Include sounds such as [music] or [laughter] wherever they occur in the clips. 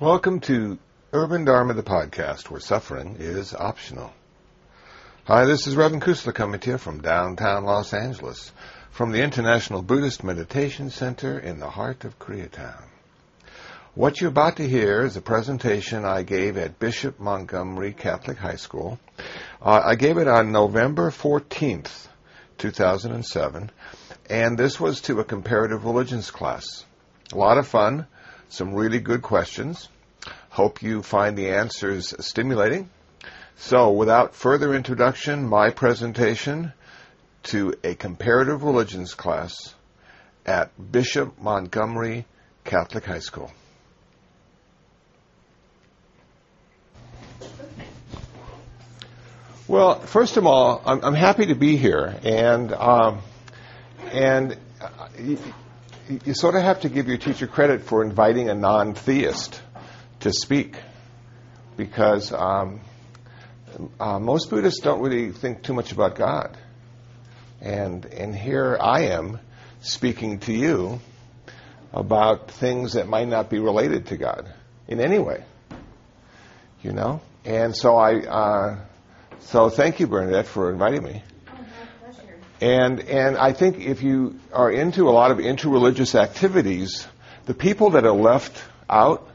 Welcome to Urban Dharma, the podcast, where suffering is optional. Hi, this is Reverend Kusala coming to you from downtown Los Angeles, from the International Buddhist Meditation Center in the heart of Koreatown. What you're about to hear is a presentation I gave at Bishop Montgomery Catholic High School. Uh, I gave it on November 14th, 2007, and this was to a comparative religions class. A lot of fun some really good questions. Hope you find the answers stimulating. So, without further introduction, my presentation to a comparative religions class at Bishop Montgomery Catholic High School. Well, first of all, I'm, I'm happy to be here, and um, and you sort of have to give your teacher credit for inviting a non theist to speak because um, uh, most Buddhists don't really think too much about God. And, and here I am speaking to you about things that might not be related to God in any way. You know? And so I, uh, so thank you, Bernadette, for inviting me. And, and I think if you are into a lot of interreligious activities, the people that are left out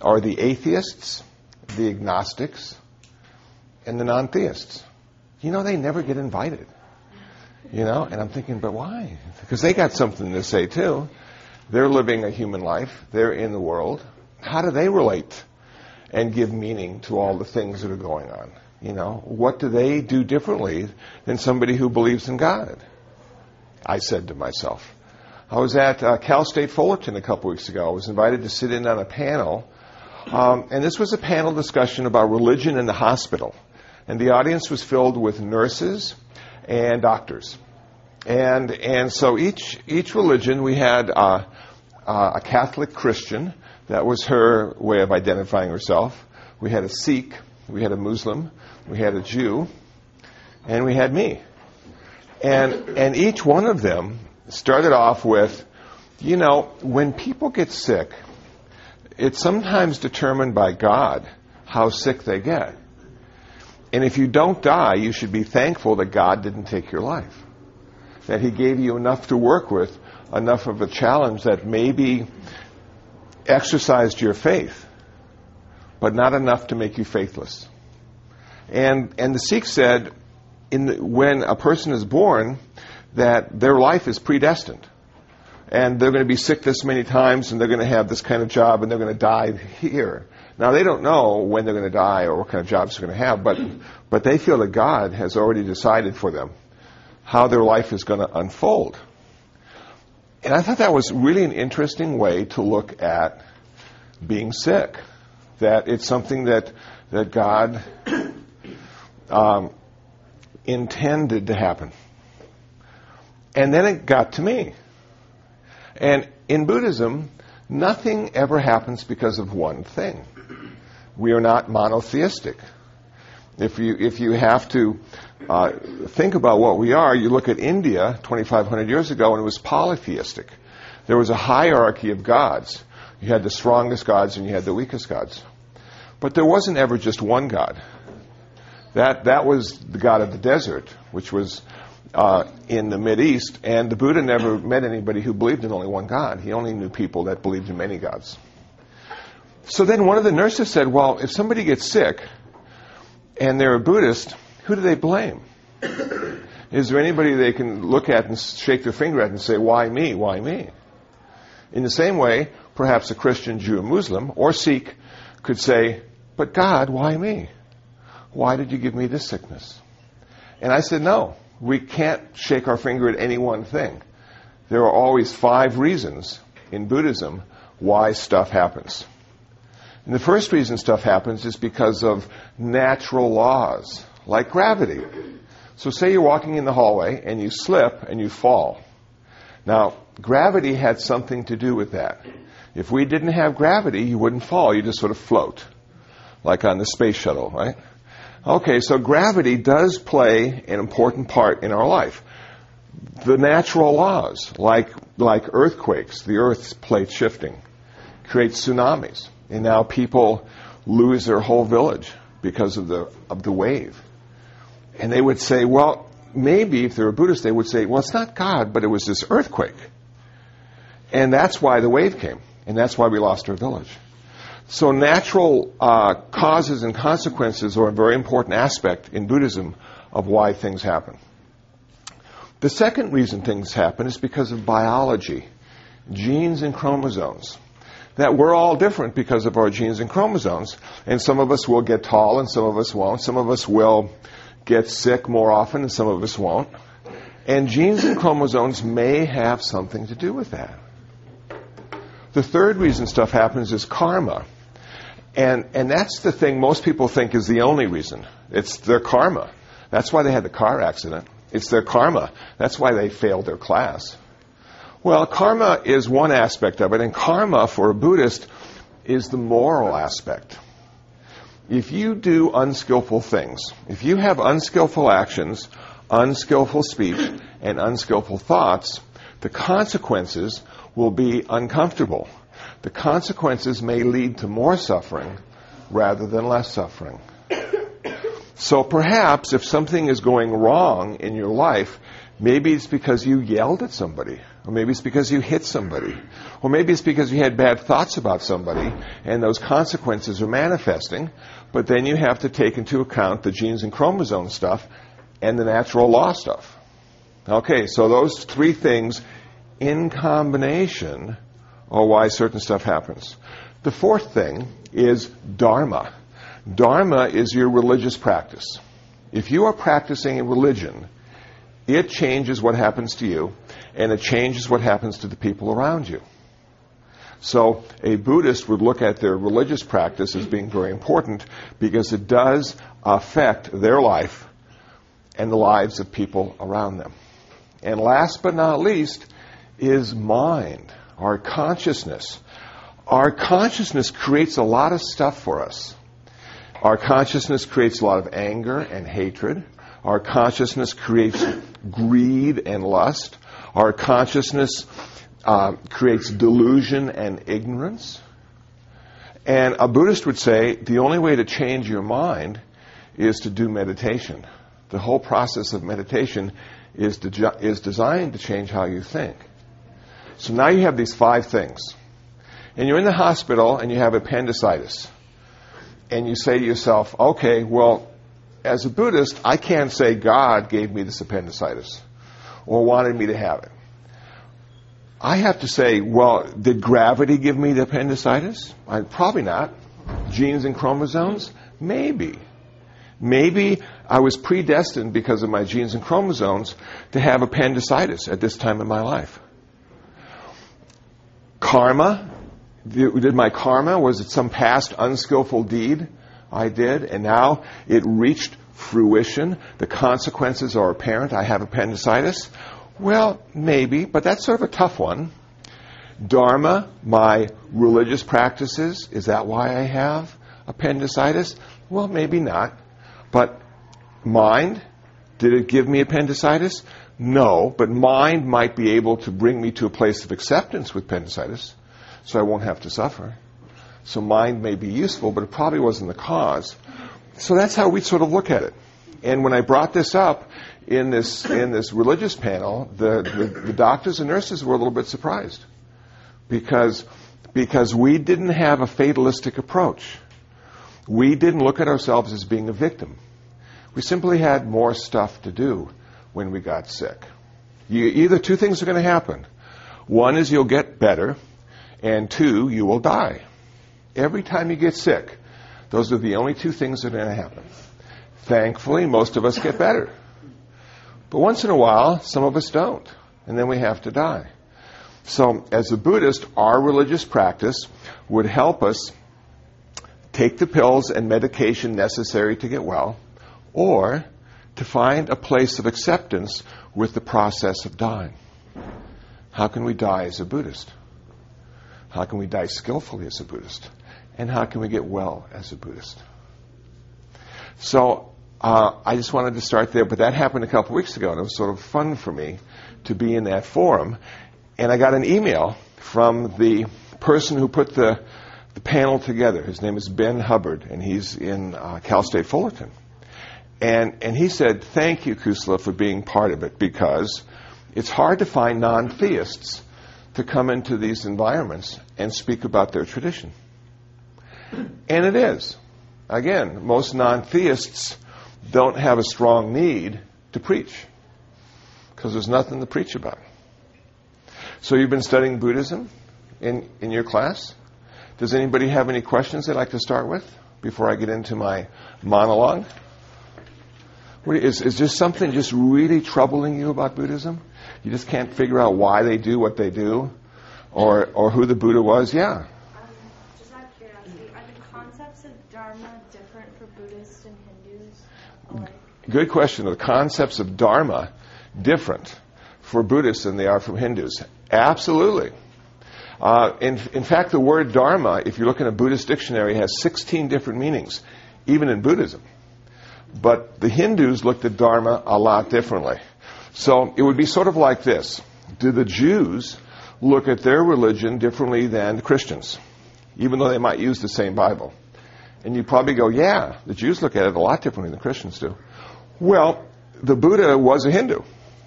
are the atheists, the agnostics, and the non theists. You know, they never get invited. You know, and I'm thinking, but why? Because they got something to say too. They're living a human life, they're in the world. How do they relate and give meaning to all the things that are going on? You know, what do they do differently than somebody who believes in God? I said to myself. I was at uh, Cal State Fullerton a couple weeks ago. I was invited to sit in on a panel, um, and this was a panel discussion about religion in the hospital. And the audience was filled with nurses and doctors. And, and so each, each religion, we had uh, uh, a Catholic Christian. That was her way of identifying herself. We had a Sikh. We had a Muslim we had a Jew, and we had me. And, and each one of them started off with, you know, when people get sick, it's sometimes determined by God how sick they get. And if you don't die, you should be thankful that God didn't take your life. That He gave you enough to work with, enough of a challenge that maybe exercised your faith, but not enough to make you faithless. And, and the Sikh said, the, when a person is born, that their life is predestined. And they're going to be sick this many times, and they're going to have this kind of job, and they're going to die here. Now, they don't know when they're going to die or what kind of jobs they're going to have, but, but they feel that God has already decided for them how their life is going to unfold. And I thought that was really an interesting way to look at being sick. That it's something that, that God um, intended to happen. And then it got to me. And in Buddhism, nothing ever happens because of one thing. We are not monotheistic. If you, if you have to uh, think about what we are, you look at India 2,500 years ago and it was polytheistic. There was a hierarchy of gods. You had the strongest gods and you had the weakest gods. But there wasn't ever just one God. That, that was the God of the desert, which was uh, in the Mid East, and the Buddha never met anybody who believed in only one God. He only knew people that believed in many gods. So then one of the nurses said, Well, if somebody gets sick and they're a Buddhist, who do they blame? Is there anybody they can look at and shake their finger at and say, Why me? Why me? In the same way, perhaps a Christian, Jew, Muslim, or Sikh could say, But God, why me? Why did you give me this sickness? And I said, No, we can't shake our finger at any one thing. There are always five reasons in Buddhism why stuff happens. And the first reason stuff happens is because of natural laws, like gravity. So, say you're walking in the hallway and you slip and you fall. Now, gravity had something to do with that. If we didn't have gravity, you wouldn't fall, you just sort of float, like on the space shuttle, right? Okay, so gravity does play an important part in our life. The natural laws, like, like earthquakes, the earth's plate shifting, create tsunamis. And now people lose their whole village because of the, of the wave. And they would say, well, maybe if they were Buddhist, they would say, well, it's not God, but it was this earthquake. And that's why the wave came. And that's why we lost our village. So natural uh, causes and consequences are a very important aspect in Buddhism of why things happen. The second reason things happen is because of biology, genes and chromosomes. That we're all different because of our genes and chromosomes. And some of us will get tall and some of us won't. Some of us will get sick more often and some of us won't. And genes and chromosomes may have something to do with that. The third reason stuff happens is karma. And, and that's the thing most people think is the only reason. It's their karma. That's why they had the car accident. It's their karma. That's why they failed their class. Well, karma is one aspect of it, and karma for a Buddhist is the moral aspect. If you do unskillful things, if you have unskillful actions, unskillful speech, and unskillful thoughts, the consequences will be uncomfortable. The consequences may lead to more suffering rather than less suffering. So perhaps if something is going wrong in your life, maybe it's because you yelled at somebody, or maybe it's because you hit somebody, or maybe it's because you had bad thoughts about somebody, and those consequences are manifesting, but then you have to take into account the genes and chromosome stuff and the natural law stuff. Okay, so those three things in combination are why certain stuff happens. The fourth thing is dharma. Dharma is your religious practice. If you are practicing a religion, it changes what happens to you, and it changes what happens to the people around you. So a Buddhist would look at their religious practice as being very important because it does affect their life and the lives of people around them. And last but not least is mind, our consciousness. Our consciousness creates a lot of stuff for us. Our consciousness creates a lot of anger and hatred. Our consciousness creates greed and lust. Our consciousness uh, creates delusion and ignorance. And a Buddhist would say the only way to change your mind is to do meditation. The whole process of meditation is, de- is designed to change how you think. So now you have these five things. And you're in the hospital and you have appendicitis and you say to yourself, okay, well, as a Buddhist, I can't say God gave me this appendicitis or wanted me to have it. I have to say, well, did gravity give me the appendicitis? I, probably not. Genes and chromosomes? Maybe. Maybe I was predestined because of my genes and chromosomes to have appendicitis at this time in my life. Karma did my karma? Was it some past unskillful deed I did? And now it reached fruition. The consequences are apparent. I have appendicitis. Well, maybe, but that's sort of a tough one. Dharma, my religious practices, is that why I have appendicitis? Well, maybe not. But mind, did it give me appendicitis? No, but mind might be able to bring me to a place of acceptance with appendicitis so I won't have to suffer. So mind may be useful, but it probably wasn't the cause. So that's how we sort of look at it. And when I brought this up in this in this religious panel, the, the, the doctors and nurses were a little bit surprised because because we didn't have a fatalistic approach. We didn't look at ourselves as being a victim. We simply had more stuff to do when we got sick. You, either two things are going to happen. One is you'll get better, and two, you will die. Every time you get sick, those are the only two things that are going to happen. Thankfully, most of us get better. But once in a while, some of us don't, and then we have to die. So, as a Buddhist, our religious practice would help us take the pills and medication necessary to get well, or to find a place of acceptance with the process of dying. How can we die as a Buddhist? How can we die skillfully as a Buddhist? And how can we get well as a Buddhist? So uh, I just wanted to start there, but that happened a couple weeks ago, and it was sort of fun for me to be in that forum. And I got an email from the person who put the, the panel together. His name is Ben Hubbard, and he's in uh, Cal State Fullerton. And, and he said, Thank you, Kusala, for being part of it because it's hard to find non theists to come into these environments and speak about their tradition. And it is. Again, most non theists don't have a strong need to preach because there's nothing to preach about. So you've been studying Buddhism in, in your class? Does anybody have any questions they'd like to start with before I get into my monologue? Is, is there something just really troubling you about Buddhism? You just can't figure out why they do what they do or, or who the Buddha was? Yeah. Um, just out of curiosity, are the concepts of Dharma different for Buddhists and Hindus? Good question. Are the concepts of Dharma different for Buddhists than they are from Hindus? Absolutely. Uh, in, in fact, the word Dharma, if you look in a Buddhist dictionary, has 16 different meanings, even in Buddhism. But the Hindus looked at Dharma a lot differently. So it would be sort of like this Do the Jews look at their religion differently than Christians, even though they might use the same Bible? And you probably go, yeah, the Jews look at it a lot differently than Christians do. Well, the Buddha was a Hindu,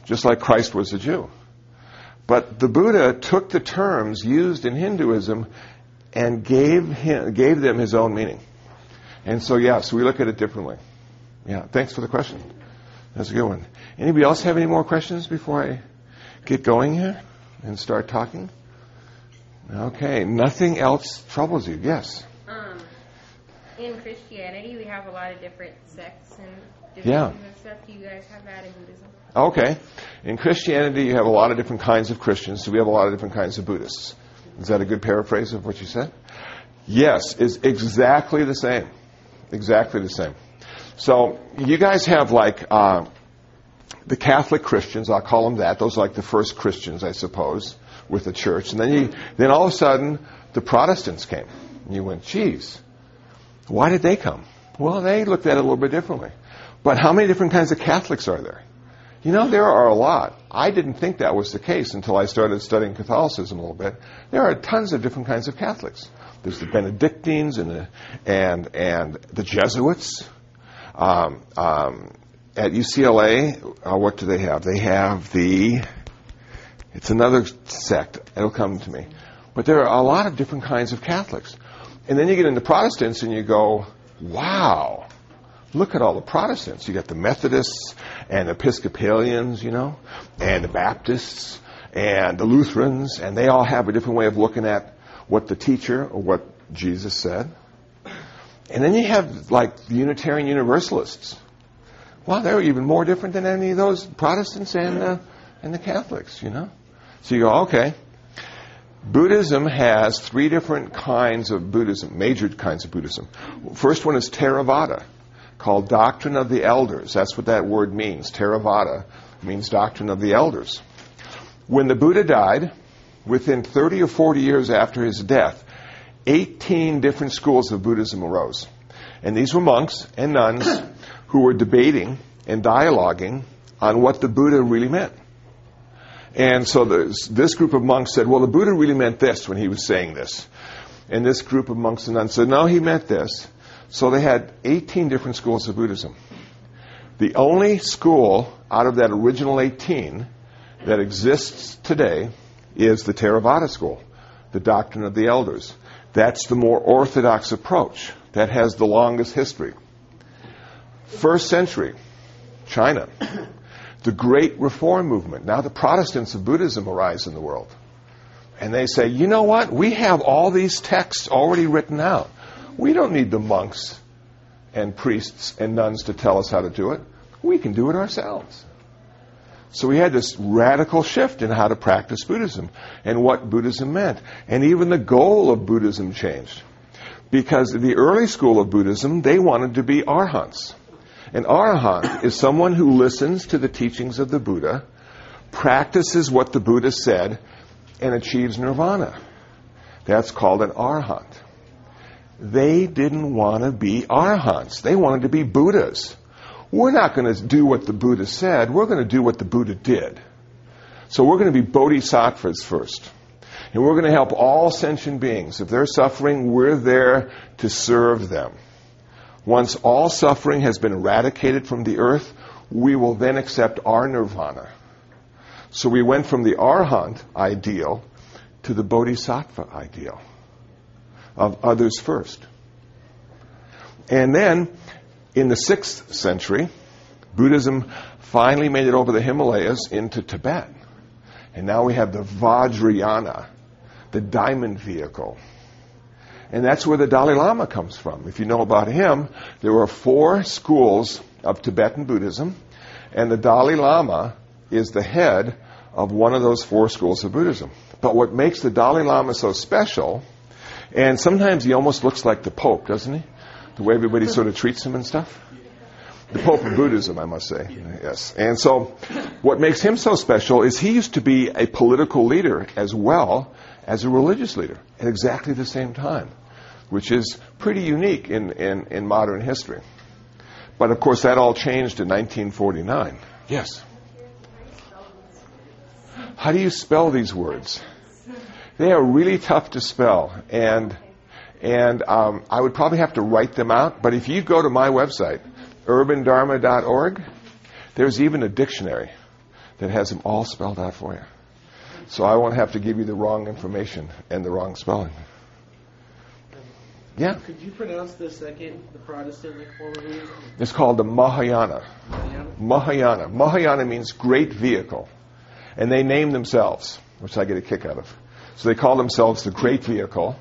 just like Christ was a Jew. But the Buddha took the terms used in Hinduism and gave, him, gave them his own meaning. And so, yes, we look at it differently. Yeah, thanks for the question. That's a good one. Anybody else have any more questions before I get going here and start talking? Okay, nothing else troubles you. Yes. Um, in Christianity, we have a lot of different sects and different yeah. stuff. Do you guys have that in Buddhism? Okay. In Christianity, you have a lot of different kinds of Christians, so we have a lot of different kinds of Buddhists. Is that a good paraphrase of what you said? Yes, it's exactly the same. Exactly the same. So you guys have like uh, the Catholic Christians, I'll call them that. Those are like the first Christians, I suppose, with the church. And then you, then all of a sudden, the Protestants came. And you went, geez, why did they come? Well, they looked at it a little bit differently. But how many different kinds of Catholics are there? You know, there are a lot. I didn't think that was the case until I started studying Catholicism a little bit. There are tons of different kinds of Catholics. There's the Benedictines and the, and, and the Jesuits. Um, um, at UCLA, uh, what do they have? They have the, it's another sect. It'll come to me. But there are a lot of different kinds of Catholics. And then you get into Protestants and you go, wow, look at all the Protestants. You got the Methodists and Episcopalians, you know, and the Baptists and the Lutherans, and they all have a different way of looking at what the teacher or what Jesus said. And then you have like the Unitarian Universalists. Well, they're even more different than any of those Protestants and uh, and the Catholics, you know. So you go, okay. Buddhism has three different kinds of Buddhism, major kinds of Buddhism. First one is Theravada called Doctrine of the Elders. That's what that word means. Theravada means Doctrine of the Elders. When the Buddha died, within 30 or 40 years after his death, 18 different schools of Buddhism arose. And these were monks and nuns [coughs] who were debating and dialoguing on what the Buddha really meant. And so this, group of monks said, well, the Buddha really meant this when he was saying this. And this group of monks and nuns said, no, he meant this. So they had 18 different schools of Buddhism. The only school out of that original 18 that exists today is the Theravada school, the doctrine of the elders. That's the more orthodox approach. That has the longest history. First century, China. The Great Reform Movement. Now the Protestants of Buddhism arise in the world. And they say, you know what? We have all these texts already written out. We don't need the monks and priests and nuns to tell us how to do it. We can do it ourselves. So we had this radical shift in how to practice Buddhism and what Buddhism meant. And even the goal of Buddhism changed. Because the early school of Buddhism, they wanted to be arhants. An arhat is someone who listens to the teachings of the Buddha, practices what the Buddha said, and achieves nirvana. That's called an arhat they didn't want to be arhants. They wanted to be Buddhas. We're not going to do what the Buddha said. We're going to do what the Buddha did. So we're going to be bodhisattvas first. And we're going to help all sentient beings. If they're suffering, we're there to serve them. Once all suffering has been eradicated from the earth, we will then accept our nirvana. So we went from the arhat ideal to the bodhisattva ideal of others first. And then in the sixth century, Buddhism finally made it over the Himalayas into Tibet. And now we have the Vajrayana, the diamond vehicle. And that's where the Dalai Lama comes from. If you know about him, there were four schools of Tibetan Buddhism, and the Dalai Lama is the head of one of those four schools of Buddhism. But what makes the Dalai Lama so special, and sometimes he almost looks like the Pope, doesn't he? The way everybody sort of treats him and stuff. The Pope of Buddhism, I must say. Yes. And so, what makes him so special is he used to be a political leader as well as a religious leader at exactly the same time, which is pretty unique in, in, in modern history. But of course, that all changed in 1949. Yes. How do you spell these words? They are really tough to spell, and and um, I would probably have to write them out. But if you go to my website, urbandharma.org, there's even a dictionary that has them all spelled out for you. So I won't have to give you the wrong information and the wrong spelling. Yeah. Could you pronounce the second, the Protestant like form? It's called the Mahayana. Mahayana? Mahayana. Mahayana means great vehicle. And they name themselves, which I get a kick out of. So they call themselves the great vehicle.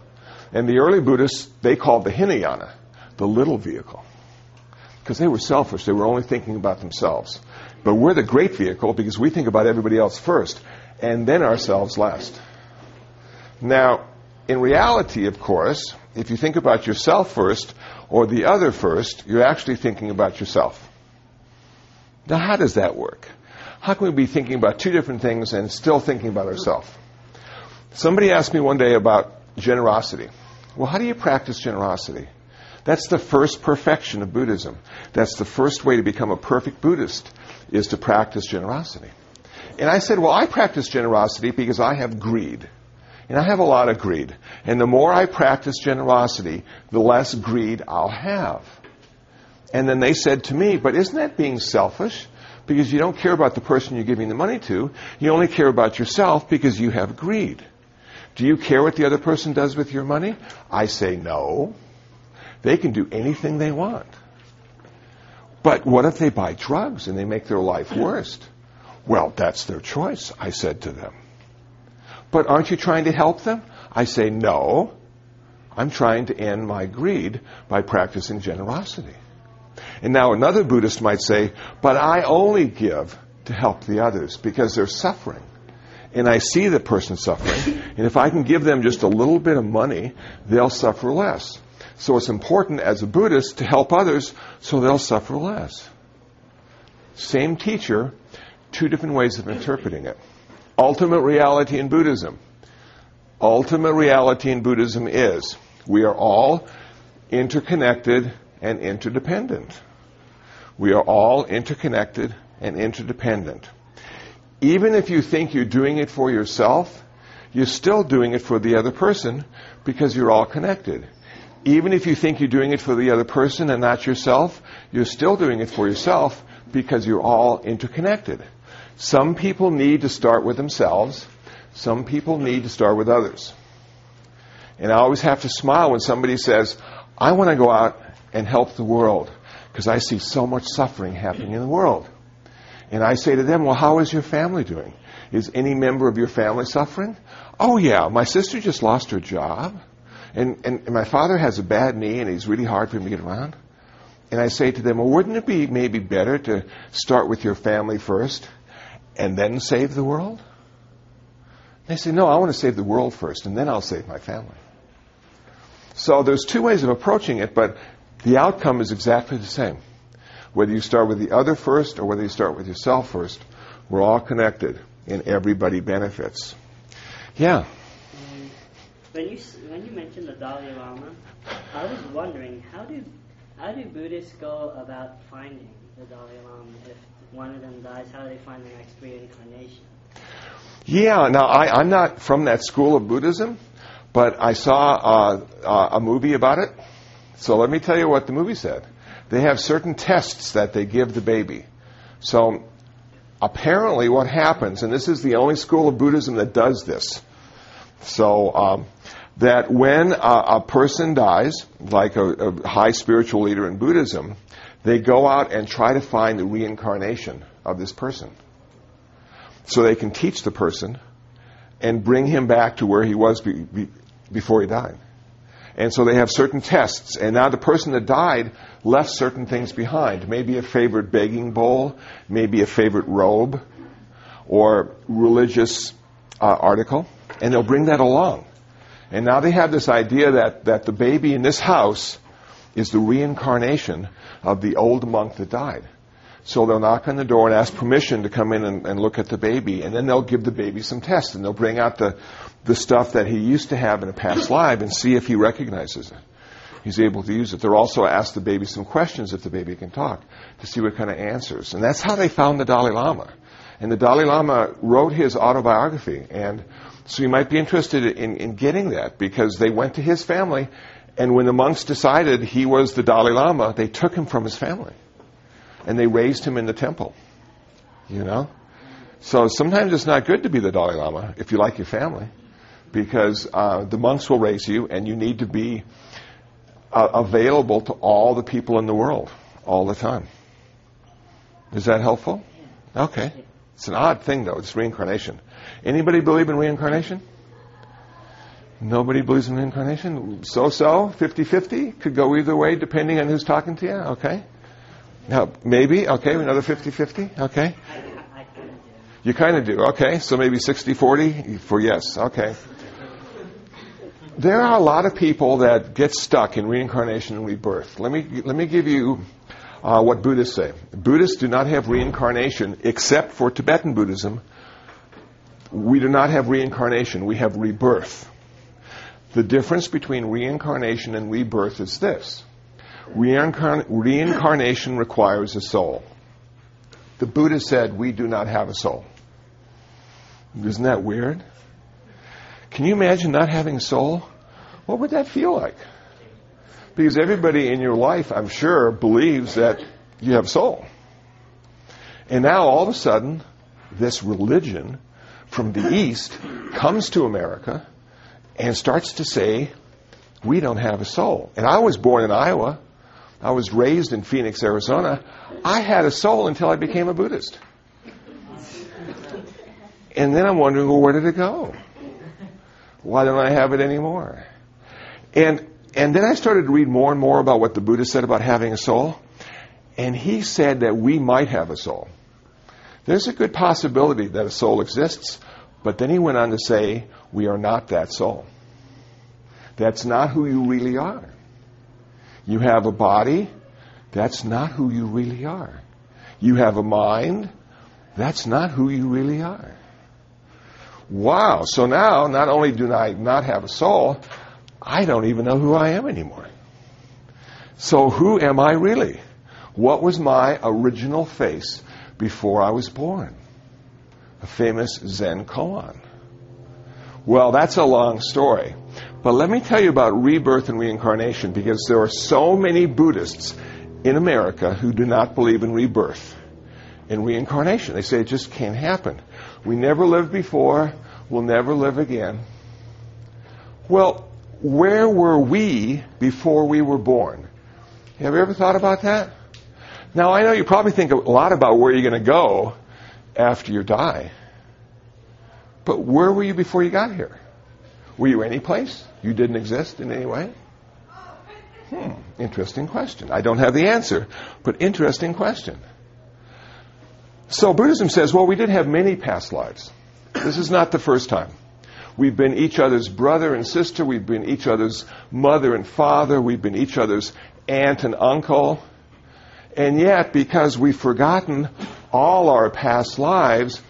And the early Buddhists, they called the Hinayana, the little vehicle. Because they were selfish. They were only thinking about themselves. But we're the great vehicle because we think about everybody else first and then ourselves last. Now, in reality, of course, if you think about yourself first or the other first, you're actually thinking about yourself. Now, how does that work? How can we be thinking about two different things and still thinking about ourselves? Somebody asked me one day about generosity. Well, how do you practice generosity? That's the first perfection of Buddhism. That's the first way to become a perfect Buddhist is to practice generosity. And I said, well, I practice generosity because I have greed. And I have a lot of greed. And the more I practice generosity, the less greed I'll have. And then they said to me, but isn't that being selfish? Because you don't care about the person you're giving the money to. You only care about yourself because you have greed. Do you care what the other person does with your money? I say no. They can do anything they want. But what if they buy drugs and they make their life [clears throat] worse? Well, that's their choice, I said to them. But aren't you trying to help them? I say, no. I'm trying to end my greed by practicing generosity. And now another Buddhist might say, but I only give to help the others because they're suffering. And I see the person suffering. And if I can give them just a little bit of money, they'll suffer less. So it's important as a Buddhist to help others so they'll suffer less. Same teacher, two different ways of interpreting it. Ultimate reality in Buddhism. Ultimate reality in Buddhism is we are all interconnected and interdependent. We are all interconnected and interdependent. Even if you think you're doing it for yourself, you're still doing it for the other person because you're all connected. Even if you think you're doing it for the other person and not yourself, you're still doing it for yourself because you're all interconnected. Some people need to start with themselves. Some people need to start with others. And I always have to smile when somebody says, I want to go out and help the world because I see so much suffering happening in the world. And I say to them, Well, how is your family doing? Is any member of your family suffering? Oh, yeah, my sister just lost her job. And, and, and my father has a bad knee and he's really hard for him to get around. And I say to them, Well, wouldn't it be maybe better to start with your family first and then save the world? They say, No, I want to save the world first and then I'll save my family. So there's two ways of approaching it, but the outcome is exactly the same. Whether you start with the other first or whether you start with yourself first, we're all connected and everybody benefits. Yeah. When you when you mentioned the Dalai Lama, I was wondering how do how do Buddhists go about finding the Dalai Lama? If one of them dies, how do they find the next reincarnation? Yeah, now I, I'm not from that school of Buddhism, but I saw uh, uh, a movie about it. So let me tell you what the movie said. They have certain tests that they give the baby. So apparently, what happens, and this is the only school of Buddhism that does this. So um, that when a, a person dies, like a, a high spiritual leader in Buddhism, they go out and try to find the reincarnation of this person so they can teach the person and bring him back to where he was be, be, before he died. And so they have certain tests. And now the person that died left certain things behind. Maybe a favorite begging bowl, maybe a favorite robe, or religious uh, article. And they'll bring that along. And now they have this idea that, that the baby in this house is the reincarnation of the old monk that died. So they'll knock on the door and ask permission to come in and, and, look at the baby, and then they'll give the baby some tests, and they'll bring out the, the stuff that he used to have in a past life and see if he recognizes it. He's able to use it. They'll also ask the baby some questions if the baby can talk to see what kind of answers. And that's how they found the Dalai Lama. And the Dalai Lama wrote his autobiography, and so you might be interested in, in getting that because they went to his family, and when the monks decided he was the Dalai Lama, they took him from his family and they raised him in the temple. You know? So sometimes it's not good to be the Dalai Lama if you like your family, because uh, the monks will raise you, and you need to be uh, available to all the people in the world all the time. Is that helpful? Okay. It's an odd thing, though. It's reincarnation. Anybody believe in reincarnation? Nobody believes in reincarnation? So so? 50 50? Could go either way depending on who's talking to you? Okay. Now, maybe, okay, another 50 50? Okay. You kind of do. Okay, so maybe 60 40 for yes. Okay. There are a lot of people that get stuck in reincarnation and rebirth. Let me, let me give you uh, what Buddhists say. Buddhists do not have reincarnation except for Tibetan Buddhism. We do not have reincarnation, we have rebirth. The difference between reincarnation and rebirth is this Reincarn- reincarnation requires a soul. The Buddha said we do not have a soul. Isn't that weird? Can you imagine not having a soul? What would that feel like? Because everybody in your life, I'm sure, believes that you have a soul. And now all of a sudden, this religion from the East comes to America and starts to say, we don't have a soul. And I was born in Iowa. I was raised in Phoenix, Arizona. I had a soul until I became a Buddhist. And then I'm wondering, well, where did it go? Why don't I have it anymore? And and then I started to read more and more about what the Buddha said about having a soul. And he said that we might have a soul. There's a good possibility that a soul exists, but then he went on to say, we are not that soul. That's not who you really are. You have a body. That's not who you really are. You have a mind. That's not who you really are. Wow. So now, not only do I not have a soul, I don't even know who I am anymore. So who am I really? What was my original face before I was born? A famous Zen koan. Well, that's a long story. But let me tell you about rebirth and reincarnation because there are so many Buddhists in America who do not believe in rebirth and reincarnation. They say it just can't happen. We never lived before, we'll never live again. Well, where were we before we were born? Have you ever thought about that? Now, I know you probably think a lot about where you're going to go after you die. But where were you before you got here? Were you any place? You didn't exist in any way? Hmm, interesting question. I don't have the answer, but interesting question. So Buddhism says, well, we did have many past lives. This is not the first time. We've been each other's brother and sister. We've been each other's mother and father. We've been each other's aunt and uncle. And yet, because we've forgotten all our past lives,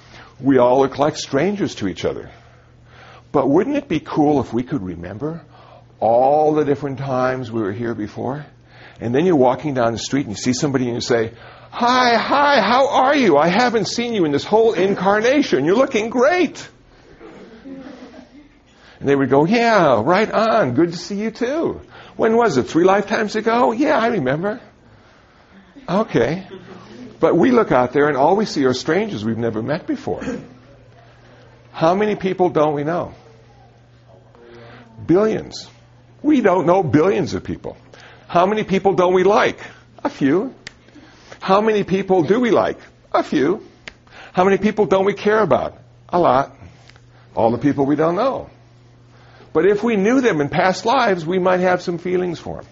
we all look like strangers to each other. But wouldn't it be cool if we could remember all the different times we were here before? And then you're walking down the street and you see somebody and you say, Hi, hi, how are you? I haven't seen you in this whole incarnation. You're looking great. And they would go, Yeah, right on. Good to see you too. When was it? Three lifetimes ago? Yeah, I remember. Okay. But we look out there and all we see are strangers we've never met before. How many people don't we know? Billions. We don't know billions of people. How many people don't we like? A few. How many people do we like? A few. How many people don't we care about? A lot. All the people we don't know. But if we knew them in past lives, we might have some feelings for them.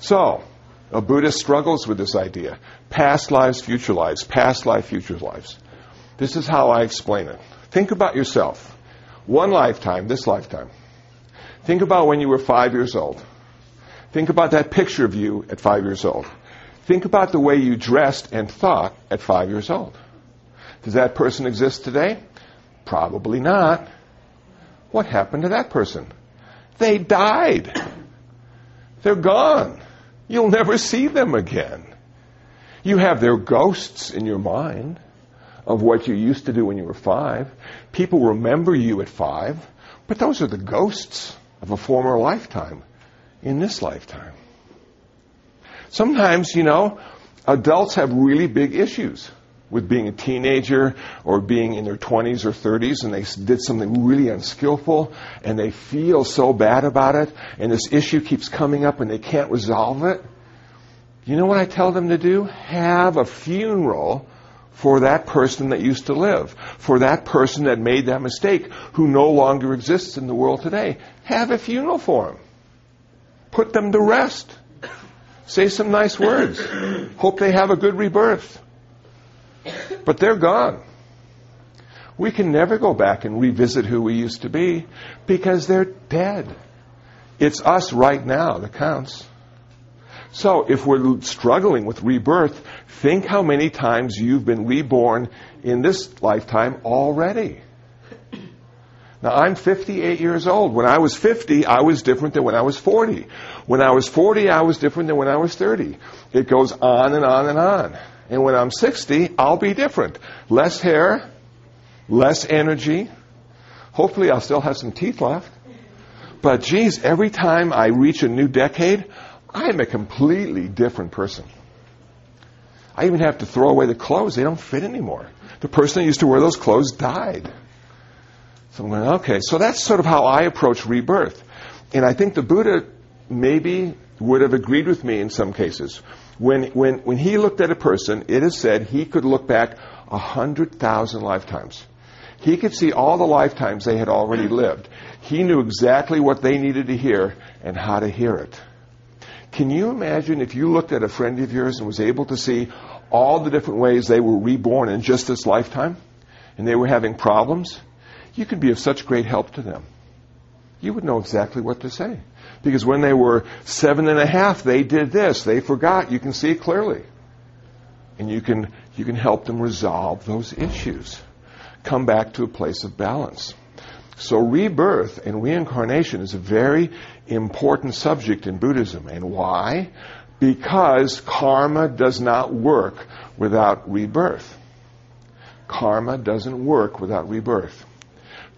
So, a Buddhist struggles with this idea. Past lives, future lives. Past life, future lives. This is how I explain it. Think about yourself. One lifetime, this lifetime. Think about when you were five years old. Think about that picture of you at five years old. Think about the way you dressed and thought at five years old. Does that person exist today? Probably not. What happened to that person? They died. They're gone. You'll never see them again. You have their ghosts in your mind of what you used to do when you were five. People remember you at five, but those are the ghosts of a former lifetime in this lifetime. Sometimes, you know, adults have really big issues with being a teenager or being in their 20s or 30s and they did something really unskillful and they feel so bad about it and this issue keeps coming up and they can't resolve it. You know what I tell them to do? Have a funeral for that person that used to live, for that person that made that mistake, who no longer exists in the world today. Have a funeral for them. Put them to rest. Say some nice words. Hope they have a good rebirth. But they're gone. We can never go back and revisit who we used to be because they're dead. It's us right now that counts. So if we're struggling with rebirth, think how many times you've been reborn in this lifetime already. Now, I'm 58 years old. When I was 50, I was different than when I was 40. When I was 40, I was different than when I was 30. It goes on and on and on. And when I'm 60, I'll be different. Less hair, less energy. Hopefully, I'll still have some teeth left. But geez, every time I reach a new decade, I'm a completely different person. I even have to throw away the clothes. They don't fit anymore. The person that used to wear those clothes died. So I'm going, okay, so that's sort of how I approach rebirth. And I think the Buddha maybe would have agreed with me in some cases. When, when, when he looked at a person, it is said he could look back a hundred thousand lifetimes. He could see all the lifetimes they had already lived. He knew exactly what they needed to hear and how to hear it. Can you imagine if you looked at a friend of yours and was able to see all the different ways they were reborn in just this lifetime and they were having problems? You could be of such great help to them. You would know exactly what to say. Because when they were seven and a half, they did this. They forgot. You can see it clearly. And you can, you can help them resolve those issues. Come back to a place of balance. So rebirth and reincarnation is a very important subject in Buddhism. And why? Because karma does not work without rebirth. Karma doesn't work without rebirth.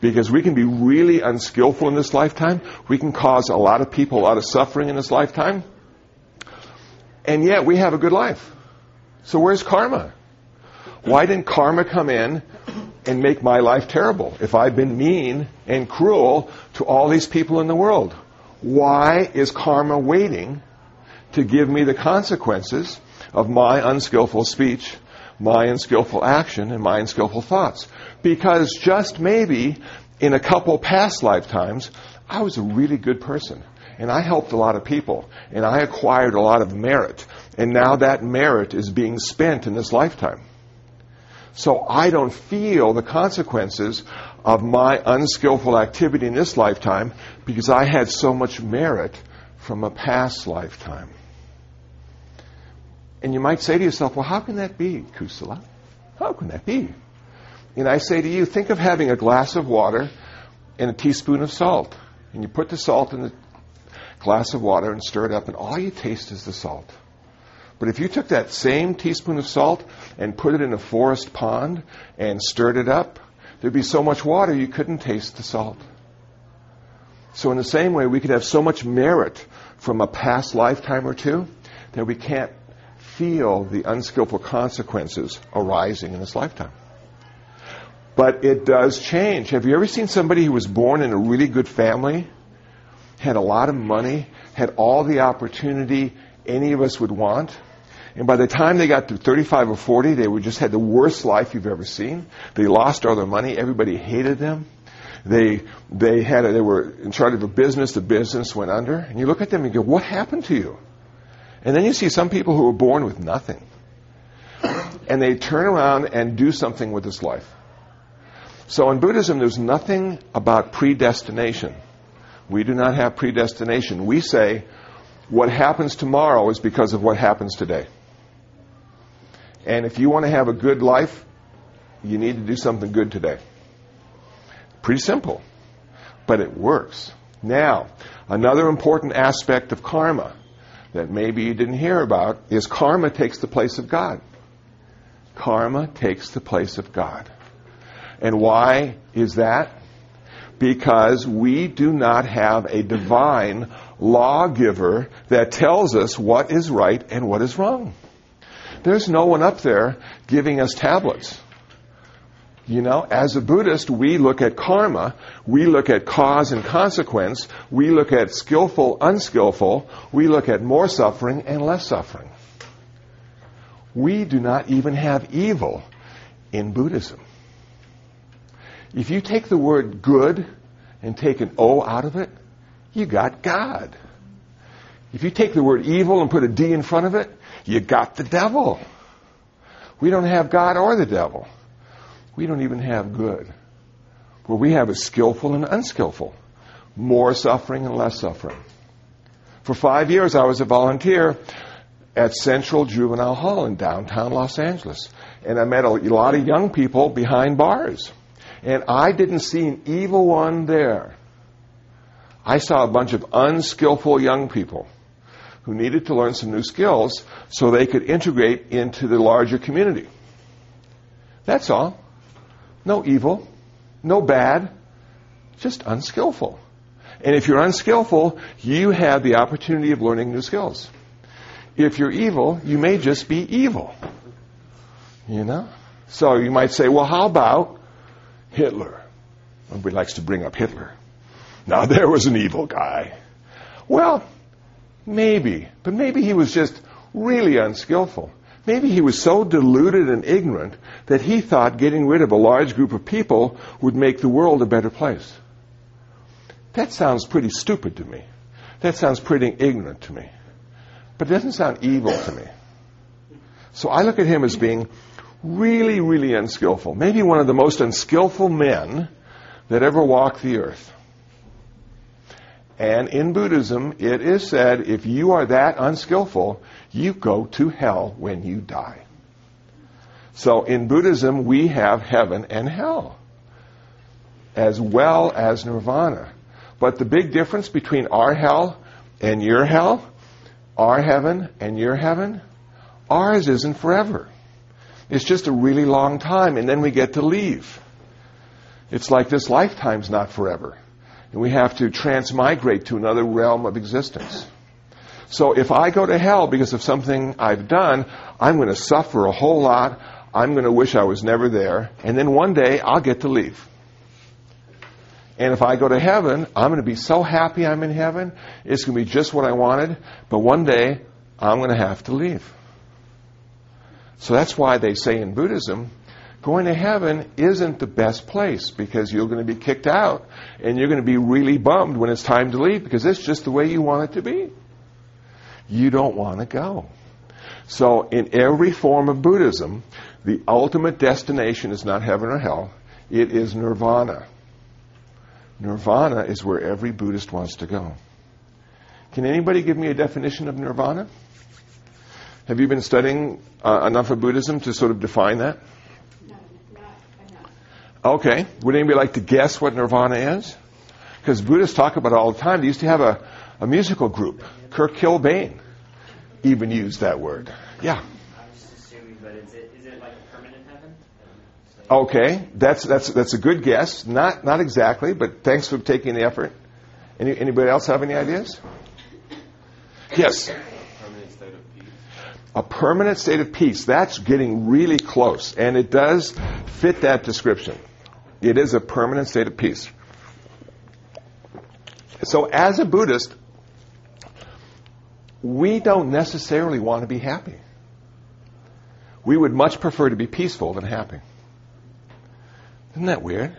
Because we can be really unskillful in this lifetime. We can cause a lot of people a lot of suffering in this lifetime. And yet we have a good life. So where's karma? Why didn't karma come in and make my life terrible if I've been mean and cruel to all these people in the world? Why is karma waiting to give me the consequences of my unskillful speech, my unskillful action, and my unskillful thoughts? Because just maybe in a couple past lifetimes, I was a really good person. And I helped a lot of people. And I acquired a lot of merit. And now that merit is being spent in this lifetime. So I don't feel the consequences of my unskillful activity in this lifetime because I had so much merit from a past lifetime. And you might say to yourself, well, how can that be, Kusala? How can that be? And I say to you, think of having a glass of water and a teaspoon of salt. And you put the salt in the glass of water and stir it up, and all you taste is the salt. But if you took that same teaspoon of salt and put it in a forest pond and stirred it up, there'd be so much water you couldn't taste the salt. So in the same way, we could have so much merit from a past lifetime or two that we can't feel the unskillful consequences arising in this lifetime. But it does change. Have you ever seen somebody who was born in a really good family, had a lot of money, had all the opportunity any of us would want? And by the time they got to 35 or 40, they were just had the worst life you've ever seen. They lost all their money. Everybody hated them. They, they had, a, they were in charge of a business. The business went under. And you look at them and you go, what happened to you? And then you see some people who were born with nothing. And they turn around and do something with this life. So in Buddhism, there's nothing about predestination. We do not have predestination. We say what happens tomorrow is because of what happens today. And if you want to have a good life, you need to do something good today. Pretty simple, but it works. Now, another important aspect of karma that maybe you didn't hear about is karma takes the place of God. Karma takes the place of God. And why is that? Because we do not have a divine lawgiver that tells us what is right and what is wrong. There's no one up there giving us tablets. You know, as a Buddhist, we look at karma, we look at cause and consequence, we look at skillful, unskillful, we look at more suffering and less suffering. We do not even have evil in Buddhism. If you take the word good and take an O out of it, you got God. If you take the word evil and put a D in front of it, you got the devil. We don't have God or the devil. We don't even have good. What we have is skillful and unskillful, more suffering and less suffering. For five years, I was a volunteer at Central Juvenile Hall in downtown Los Angeles. And I met a lot of young people behind bars. And I didn't see an evil one there. I saw a bunch of unskillful young people who needed to learn some new skills so they could integrate into the larger community. That's all. No evil, no bad, just unskillful. And if you're unskillful, you have the opportunity of learning new skills. If you're evil, you may just be evil. You know? So you might say, well, how about Hitler? Everybody likes to bring up Hitler. Now, [laughs] there was an evil guy. Well, maybe. But maybe he was just really unskillful. Maybe he was so deluded and ignorant that he thought getting rid of a large group of people would make the world a better place. That sounds pretty stupid to me. That sounds pretty ignorant to me. But it doesn't sound evil to me. So I look at him as being really, really unskillful. Maybe one of the most unskillful men that ever walked the earth. And in Buddhism, it is said if you are that unskillful, you go to hell when you die. So in Buddhism, we have heaven and hell, as well as nirvana. But the big difference between our hell and your hell, our heaven and your heaven, ours isn't forever. It's just a really long time, and then we get to leave. It's like this lifetime's not forever and we have to transmigrate to another realm of existence. So if I go to hell because of something I've done, I'm going to suffer a whole lot. I'm going to wish I was never there. And then one day I'll get to leave. And if I go to heaven, I'm going to be so happy I'm in heaven. It's going to be just what I wanted. But one day I'm going to have to leave. So that's why they say in Buddhism, going to heaven isn't the best place because you're going to be kicked out and you're going to be really bummed when it's time to leave because it's just the way you want it to be. You don't want to go. So, in every form of Buddhism, the ultimate destination is not heaven or hell, it is nirvana. Nirvana is where every Buddhist wants to go. Can anybody give me a definition of nirvana? Have you been studying uh, enough of Buddhism to sort of define that? Okay. Would anybody like to guess what nirvana is? Because Buddhists talk about it all the time. They used to have a, a musical group. Kurt Cobain even used that word. Yeah. I was just assuming, but is it is it like a permanent heaven? Okay, that's that's that's a good guess. Not not exactly, but thanks for taking the effort. Any, anybody else have any ideas? Yes. Permanent state of peace. A permanent state of peace. That's getting really close, and it does fit that description. It is a permanent state of peace. So, as a Buddhist, we don't necessarily want to be happy. We would much prefer to be peaceful than happy. Isn't that weird?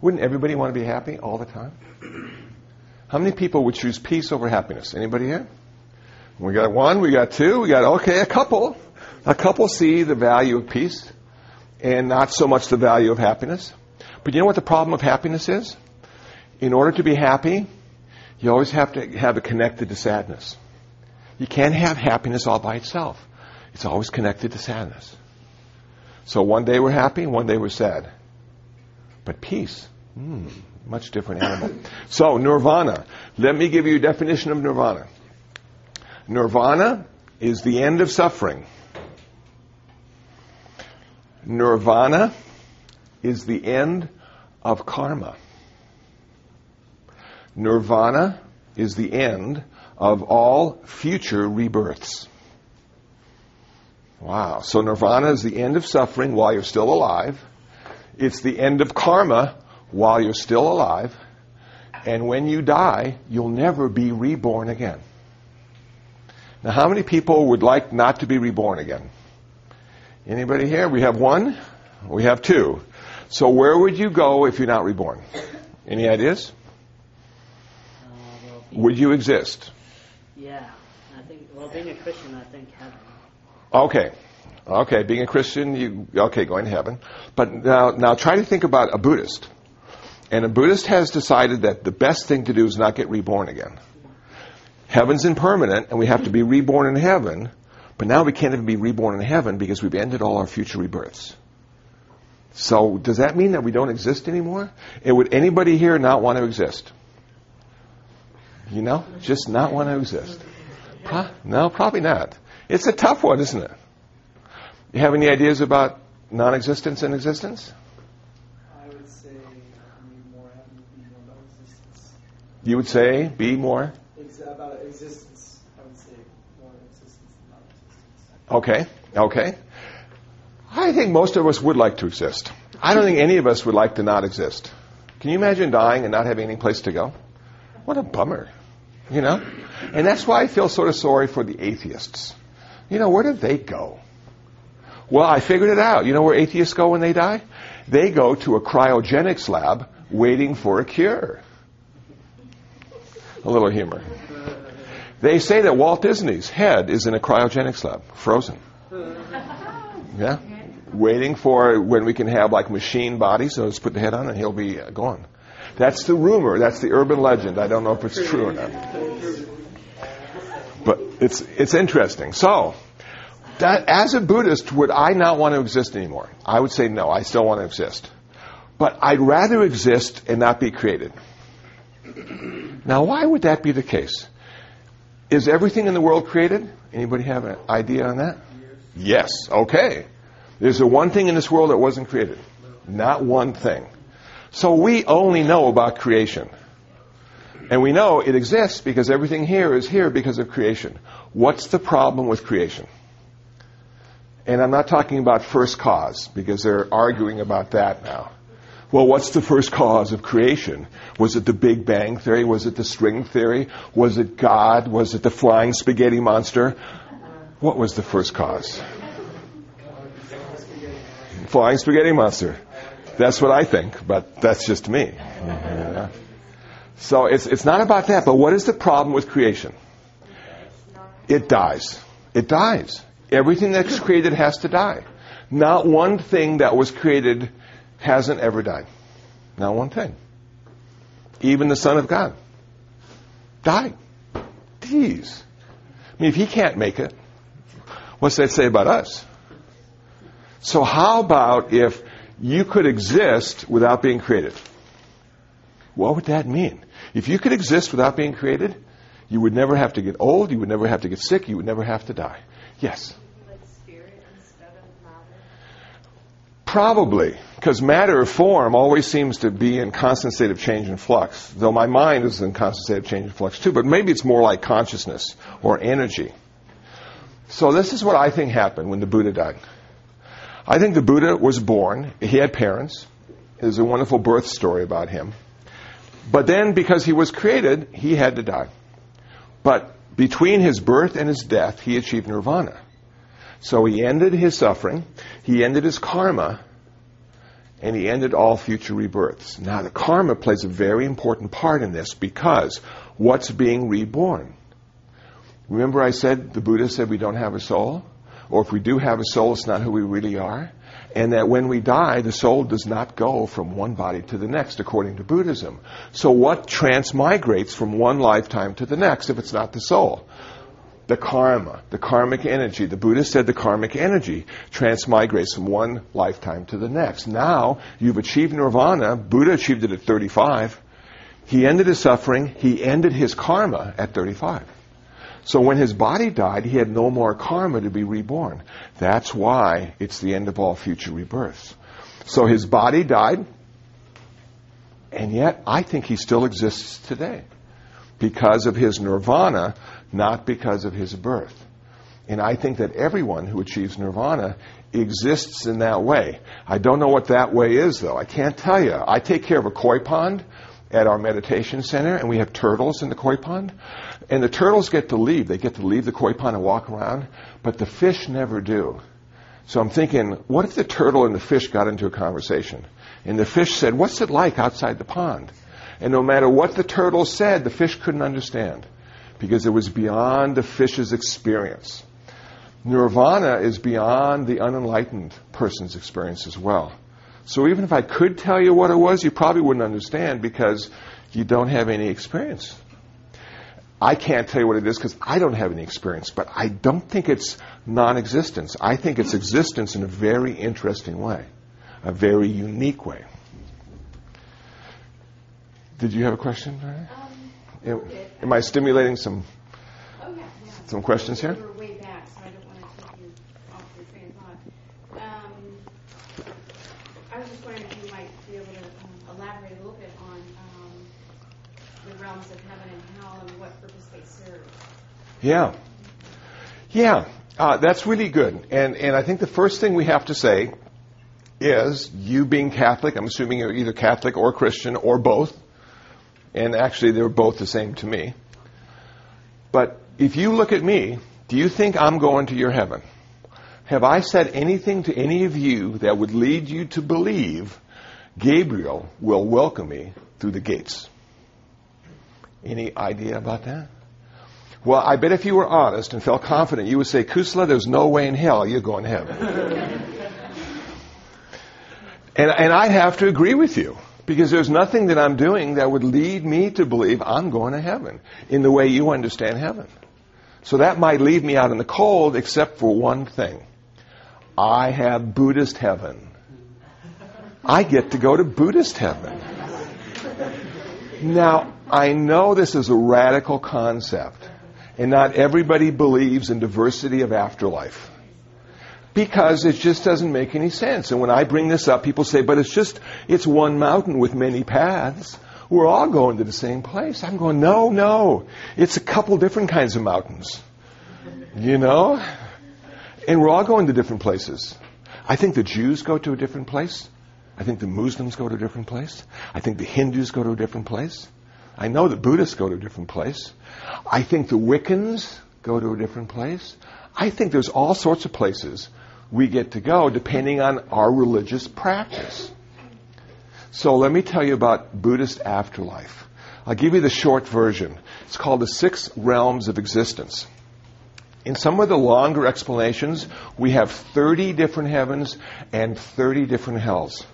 Wouldn't everybody want to be happy all the time? How many people would choose peace over happiness? Anybody here? We got one, we got two, we got, okay, a couple. A couple see the value of peace and not so much the value of happiness. But you know what the problem of happiness is? In order to be happy, you always have to have it connected to sadness. You can't have happiness all by itself. It's always connected to sadness. So one day we're happy, one day we're sad. But peace, hmm, much different animal. So nirvana. Let me give you a definition of nirvana. Nirvana is the end of suffering. Nirvana is the end of karma. Nirvana is the end of all future rebirths. Wow. So nirvana is the end of suffering while you're still alive. It's the end of karma while you're still alive. And when you die, you'll never be reborn again. Now, how many people would like not to be reborn again? Anybody here? We have one. We have two. So where would you go if you're not reborn? Any ideas? Uh, well, Would you exist? Yeah, I think. Well, being a Christian, I think heaven. Okay. Okay, being a Christian, you okay, going to heaven. But now now try to think about a Buddhist. And a Buddhist has decided that the best thing to do is not get reborn again. Heaven's impermanent and we have to be reborn in heaven, but now we can't even be reborn in heaven because we've ended all our future rebirths. So does that mean that we don't exist anymore? And would anybody here not want to exist? You know, just not want to exist. Pro- no, probably not. It's a tough one, isn't it? You have any ideas about non-existence and existence? I would say be more be more about existence. You would say be more. Ex- about existence, I would say more existence than non-existence. Okay, okay. I think most of us would like to exist. I don't think any of us would like to not exist. Can you imagine dying and not having any place to go? What a bummer, you know? And that's why I feel sort of sorry for the atheists. You know, where do they go? Well, I figured it out. You know where atheists go when they die? They go to a cryogenics lab waiting for a cure. A little humor. They say that Walt Disney's head is in a cryogenics lab, frozen. [laughs] Yeah? Waiting for when we can have like machine bodies, so let's put the head on and he'll be uh, gone. That's the rumor. That's the urban legend. I don't know if it's true or not. But it's, it's interesting. So, that, as a Buddhist, would I not want to exist anymore? I would say no, I still want to exist. But I'd rather exist and not be created. Now, why would that be the case? Is everything in the world created? Anybody have an idea on that? Yes. Okay. There's the one thing in this world that wasn't created. Not one thing. So we only know about creation. And we know it exists because everything here is here because of creation. What's the problem with creation? And I'm not talking about first cause because they're arguing about that now. Well, what's the first cause of creation? Was it the Big Bang Theory? Was it the string theory? Was it God? Was it the flying spaghetti monster? What was the first cause? Flying spaghetti monster. That's what I think, but that's just me. Yeah. So it's, it's not about that, but what is the problem with creation? It dies. It dies. Everything that's created has to die. Not one thing that was created hasn't ever died. Not one thing. Even the Son of God died. Jeez. I mean, if he can't make it, what's that say about us? So how about if you could exist without being created? What would that mean? If you could exist without being created, you would never have to get old, you would never have to get sick, you would never have to die. Yes. Like spirit instead of matter. Probably, because matter or form always seems to be in constant state of change and flux, though my mind is in constant state of change and flux too, but maybe it's more like consciousness or energy. So this is what I think happened when the Buddha died. I think the Buddha was born, he had parents, there's a wonderful birth story about him. But then, because he was created, he had to die. But between his birth and his death, he achieved nirvana. So he ended his suffering, he ended his karma, and he ended all future rebirths. Now, the karma plays a very important part in this because what's being reborn? Remember, I said the Buddha said we don't have a soul? Or if we do have a soul, it's not who we really are? And that when we die, the soul does not go from one body to the next, according to Buddhism. So, what transmigrates from one lifetime to the next if it's not the soul? The karma, the karmic energy. The Buddha said the karmic energy transmigrates from one lifetime to the next. Now you've achieved nirvana. Buddha achieved it at 35. He ended his suffering. He ended his karma at 35. So when his body died, he had no more karma to be reborn. That's why it's the end of all future rebirths. So his body died, and yet I think he still exists today because of his nirvana not because of his birth. And I think that everyone who achieves nirvana exists in that way. I don't know what that way is, though. I can't tell you. I take care of a koi pond at our meditation center, and we have turtles in the koi pond. And the turtles get to leave. They get to leave the koi pond and walk around, but the fish never do. So I'm thinking, what if the turtle and the fish got into a conversation? And the fish said, What's it like outside the pond? And no matter what the turtle said, the fish couldn't understand because it was beyond the fish's experience. Nirvana is beyond the unenlightened person's experience as well. So even if I could tell you what it was, you probably wouldn't understand because you don't have any experience. I can't tell you what it is because I don't have any experience, but I don't think it's non existence. I think it's existence in a very interesting way, a very unique way. Did you have a question? Um, Am I stimulating some oh, yeah, yeah. some questions here? We're way back, so I don't want to take you off your train of thought. Um, I was just wondering if you might be able to um, elaborate a little bit on um, the realms of heaven and hell and what purpose they serve. Yeah. Yeah, uh, that's really good. And, and I think the first thing we have to say is you being Catholic, I'm assuming you're either Catholic or Christian or both, and actually they're both the same to me. But if you look at me, do you think I'm going to your heaven? Have I said anything to any of you that would lead you to believe Gabriel will welcome me through the gates? Any idea about that? Well, I bet if you were honest and felt confident, you would say, Kusala, there's no way in hell you're going to heaven. [laughs] and, and I'd have to agree with you. Because there's nothing that I'm doing that would lead me to believe I'm going to heaven in the way you understand heaven. So that might leave me out in the cold except for one thing. I have Buddhist heaven. I get to go to Buddhist heaven. Now, I know this is a radical concept, and not everybody believes in diversity of afterlife because it just doesn't make any sense. And when I bring this up, people say, but it's just, it's one mountain with many paths. We're all going to the same place. I'm going, no, no. It's a couple different kinds of mountains. You know? And we're all going to different places. I think the Jews go to a different place. I think the Muslims go to a different place. I think the Hindus go to a different place. I know the Buddhists go to a different place. I think the Wiccans go to a different place. I think there's all sorts of places we get to go depending on our religious practice. So let me tell you about Buddhist afterlife. I'll give you the short version. It's called the six realms of existence. In some of the longer explanations, we have 30 different heavens and 30 different hells.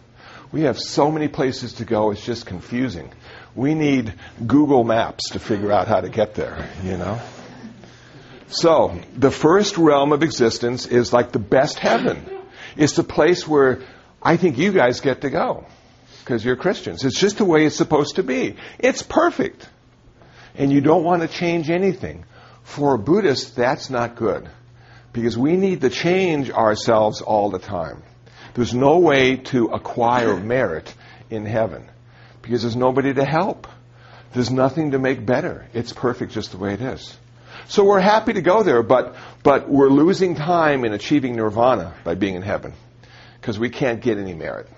We have so many places to go, it's just confusing. We need Google Maps to figure out how to get there, you know? So, the first realm of existence is like the best heaven. It's the place where I think you guys get to go because you're Christians. It's just the way it's supposed to be. It's perfect. And you don't want to change anything. For a Buddhist, that's not good Because we need to change ourselves all the time. There's no way to acquire merit in heaven because there's nobody to help. There's nothing to make better. It's perfect just the way it is. So we're happy to go there, but, but we're losing time in achieving nirvana by being in heaven because we can't get any merit.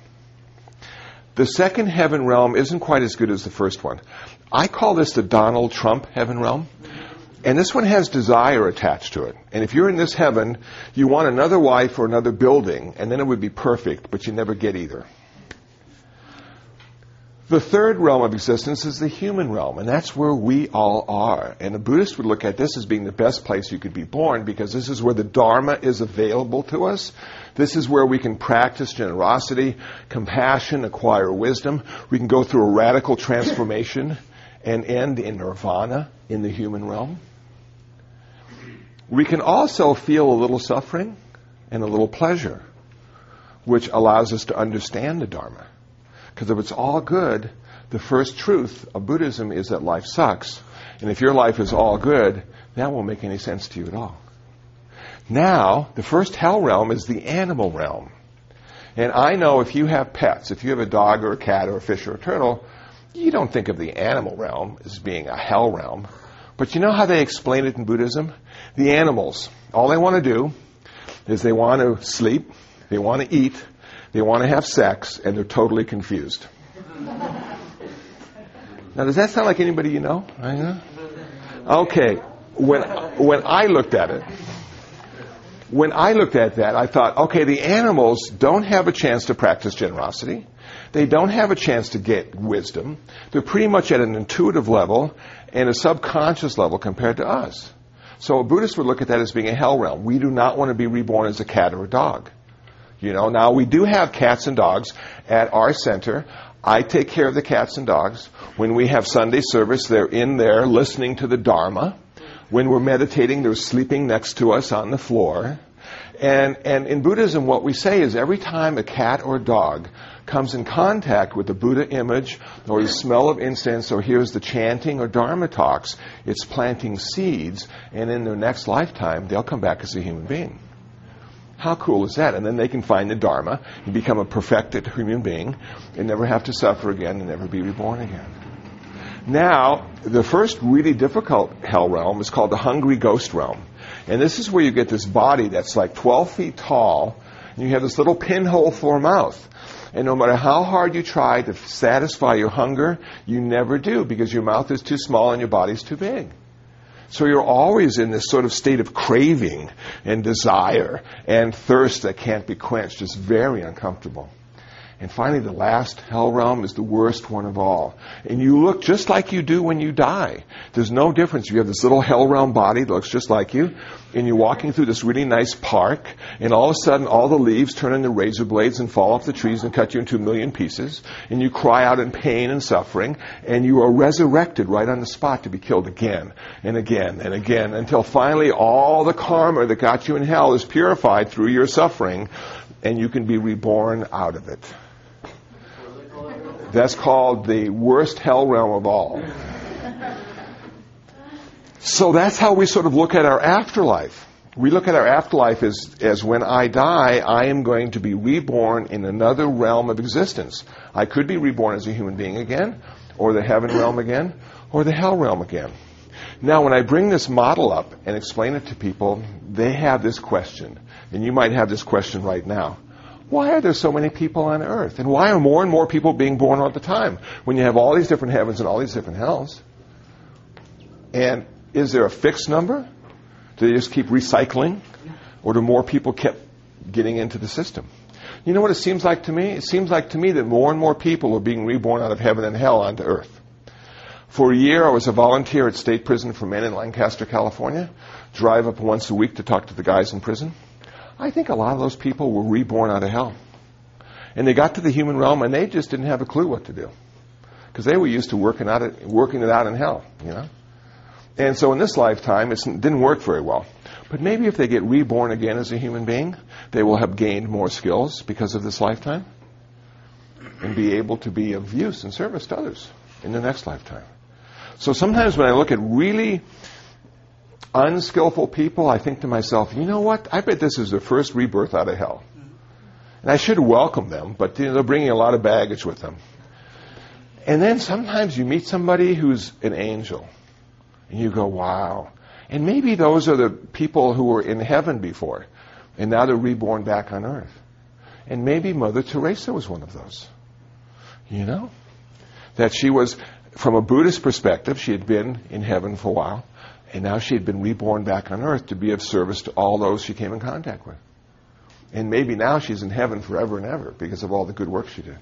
The second heaven realm isn't quite as good as the first one. I call this the Donald Trump heaven realm. And this one has desire attached to it. And if you're in this heaven, you want another wife or another building, and then it would be perfect, but you never get either. The third realm of existence is the human realm, and that's where we all are. And a Buddhist would look at this as being the best place you could be born because this is where the Dharma is available to us. This is where we can practice generosity, compassion, acquire wisdom. We can go through a radical transformation and end in nirvana in the human realm. We can also feel a little suffering and a little pleasure, which allows us to understand the Dharma. Because if it's all good, the first truth of Buddhism is that life sucks. And if your life is all good, that won't make any sense to you at all. Now, the first hell realm is the animal realm. And I know if you have pets, if you have a dog or a cat or a fish or a turtle, you don't think of the animal realm as being a hell realm. But you know how they explain it in Buddhism? The animals, all they want to do is they want to sleep, they want to eat, they want to have sex, and they're totally confused. Now, does that sound like anybody you know? Okay, when when I looked at it, when I looked at that, I thought, okay, the animals don't have a chance to practice generosity. They don't have a chance to get wisdom. They're pretty much at an intuitive level and a subconscious level compared to us. So a Buddhist would look at that as being a hell realm. We do not want to be reborn as a cat or a dog. You know, now we do have cats and dogs at our center. I take care of the cats and dogs. When we have Sunday service, they're in there listening to the Dharma. When we're meditating, they're sleeping next to us on the floor. And, and in Buddhism, what we say is every time a cat or dog comes in contact with the Buddha image or the smell of incense or hears the chanting or Dharma talks, it's planting seeds, and in their next lifetime, they'll come back as a human being. How cool is that? And then they can find the Dharma and become a perfected human being and never have to suffer again and never be reborn again. Now, the first really difficult hell realm is called the hungry ghost realm. And this is where you get this body that's like 12 feet tall, and you have this little pinhole for a mouth. And no matter how hard you try to satisfy your hunger, you never do because your mouth is too small and your body's too big. So you're always in this sort of state of craving and desire and thirst that can't be quenched. It's very uncomfortable. And finally, the last hell realm is the worst one of all. And you look just like you do when you die. There's no difference. You have this little hell realm body that looks just like you, and you're walking through this really nice park, and all of a sudden all the leaves turn into razor blades and fall off the trees and cut you into a million pieces, and you cry out in pain and suffering, and you are resurrected right on the spot to be killed again and again and again until finally all the karma that got you in hell is purified through your suffering, and you can be reborn out of it. That's called the worst hell realm of all. So that's how we sort of look at our afterlife. We look at our afterlife as, as when I die, I am going to be reborn in another realm of existence. I could be reborn as a human being again, or the heaven realm again, or the hell realm again. Now, when I bring this model up and explain it to people, they have this question. And you might have this question right now why are there so many people on earth? And why are more and more people being born all the time when you have all these different heavens and all these different hells? And is there a fixed number? Do they just keep recycling? Or do more people keep getting into the system? You know what it seems like to me? It seems like to me that more and more people are being reborn out of heaven and hell onto earth. For a year, I was a volunteer at State Prison for Men in Lancaster, California. Drive up once a week to talk to the guys in prison. I think a lot of those people were reborn out of hell. And they got to the human realm and they just didn't have a clue what to do. Because they were used to working, out it, working it out in hell, you know. And so in this lifetime, it didn't work very well. But maybe if they get reborn again as a human being, they will have gained more skills because of this lifetime and be able to be of use and service to others in the next lifetime. So sometimes when I look at really unskillful people, I think to myself, you know what? I bet this is their first rebirth out of hell. And I should welcome them, but you know, they're bringing a lot of baggage with them. And then sometimes you meet somebody who's an angel, and you go, wow. And maybe those are the people who were in heaven before, and now they're reborn back on earth. And maybe Mother Teresa was one of those. You know? That she was, from a Buddhist perspective, she had been in heaven for a while, and now she had been reborn back on earth to be of service to all those she came in contact with. And maybe now she's in heaven forever and ever because of all the good work she did.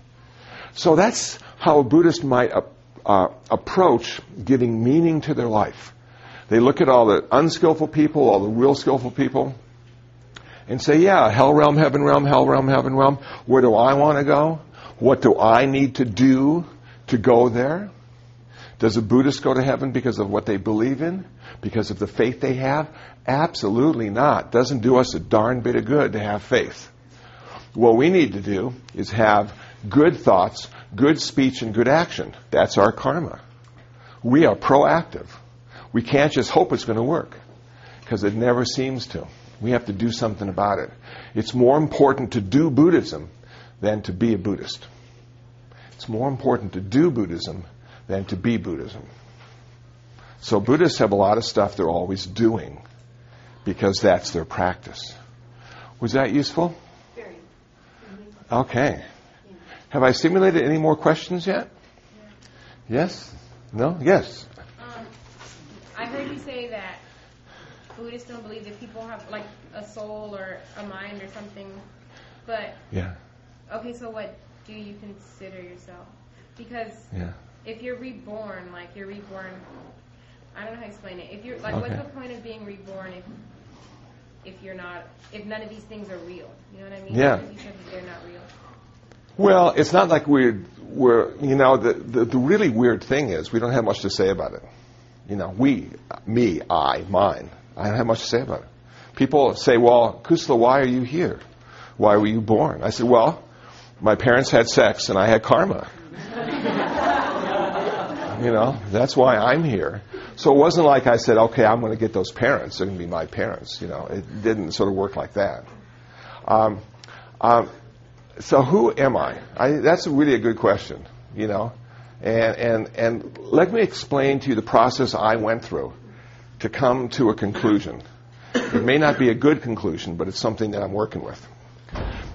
So that's how a Buddhist might uh, uh, approach giving meaning to their life. They look at all the unskillful people, all the real skillful people, and say, yeah, hell realm, heaven realm, hell realm, heaven realm. Where do I want to go? What do I need to do to go there? Does a Buddhist go to heaven because of what they believe in? Because of the faith they have? Absolutely not. Doesn't do us a darn bit of good to have faith. What we need to do is have good thoughts, good speech, and good action. That's our karma. We are proactive. We can't just hope it's going to work because it never seems to. We have to do something about it. It's more important to do Buddhism than to be a Buddhist. It's more important to do Buddhism than to be Buddhism. So Buddhists have a lot of stuff they're always doing because that's their practice. Was that useful? Very. Okay. Have I simulated any more questions yet? Yes? No? Yes? Um, I heard you say that Buddhists don't believe that people have like a soul or a mind or something, but Yeah. okay, so what do you consider yourself? Because Yeah. If you're reborn, like you're reborn, I don't know how to explain it. If you're like, Okay. what's the point of being reborn if if you're not, if none of these things are real? You know what I mean? Yeah. You said that they're not real. Well, it's not like we're, we're you know, the, the, the really weird thing is we don't have much to say about it. You know, we, me, I, mine, I don't have much to say about it. People say, well, Kusala, why are you here? Why were you born? I said, well, my parents had sex and I had karma. You know, that's why I'm here. So it wasn't like I said, okay, I'm going to get those parents. They're going to be my parents. You know, it didn't sort of work like that. Um, um, so who am I? I? That's really a good question, you know. And, and, and let me explain to you the process I went through to come to a conclusion. It may not be a good conclusion, but it's something that I'm working with.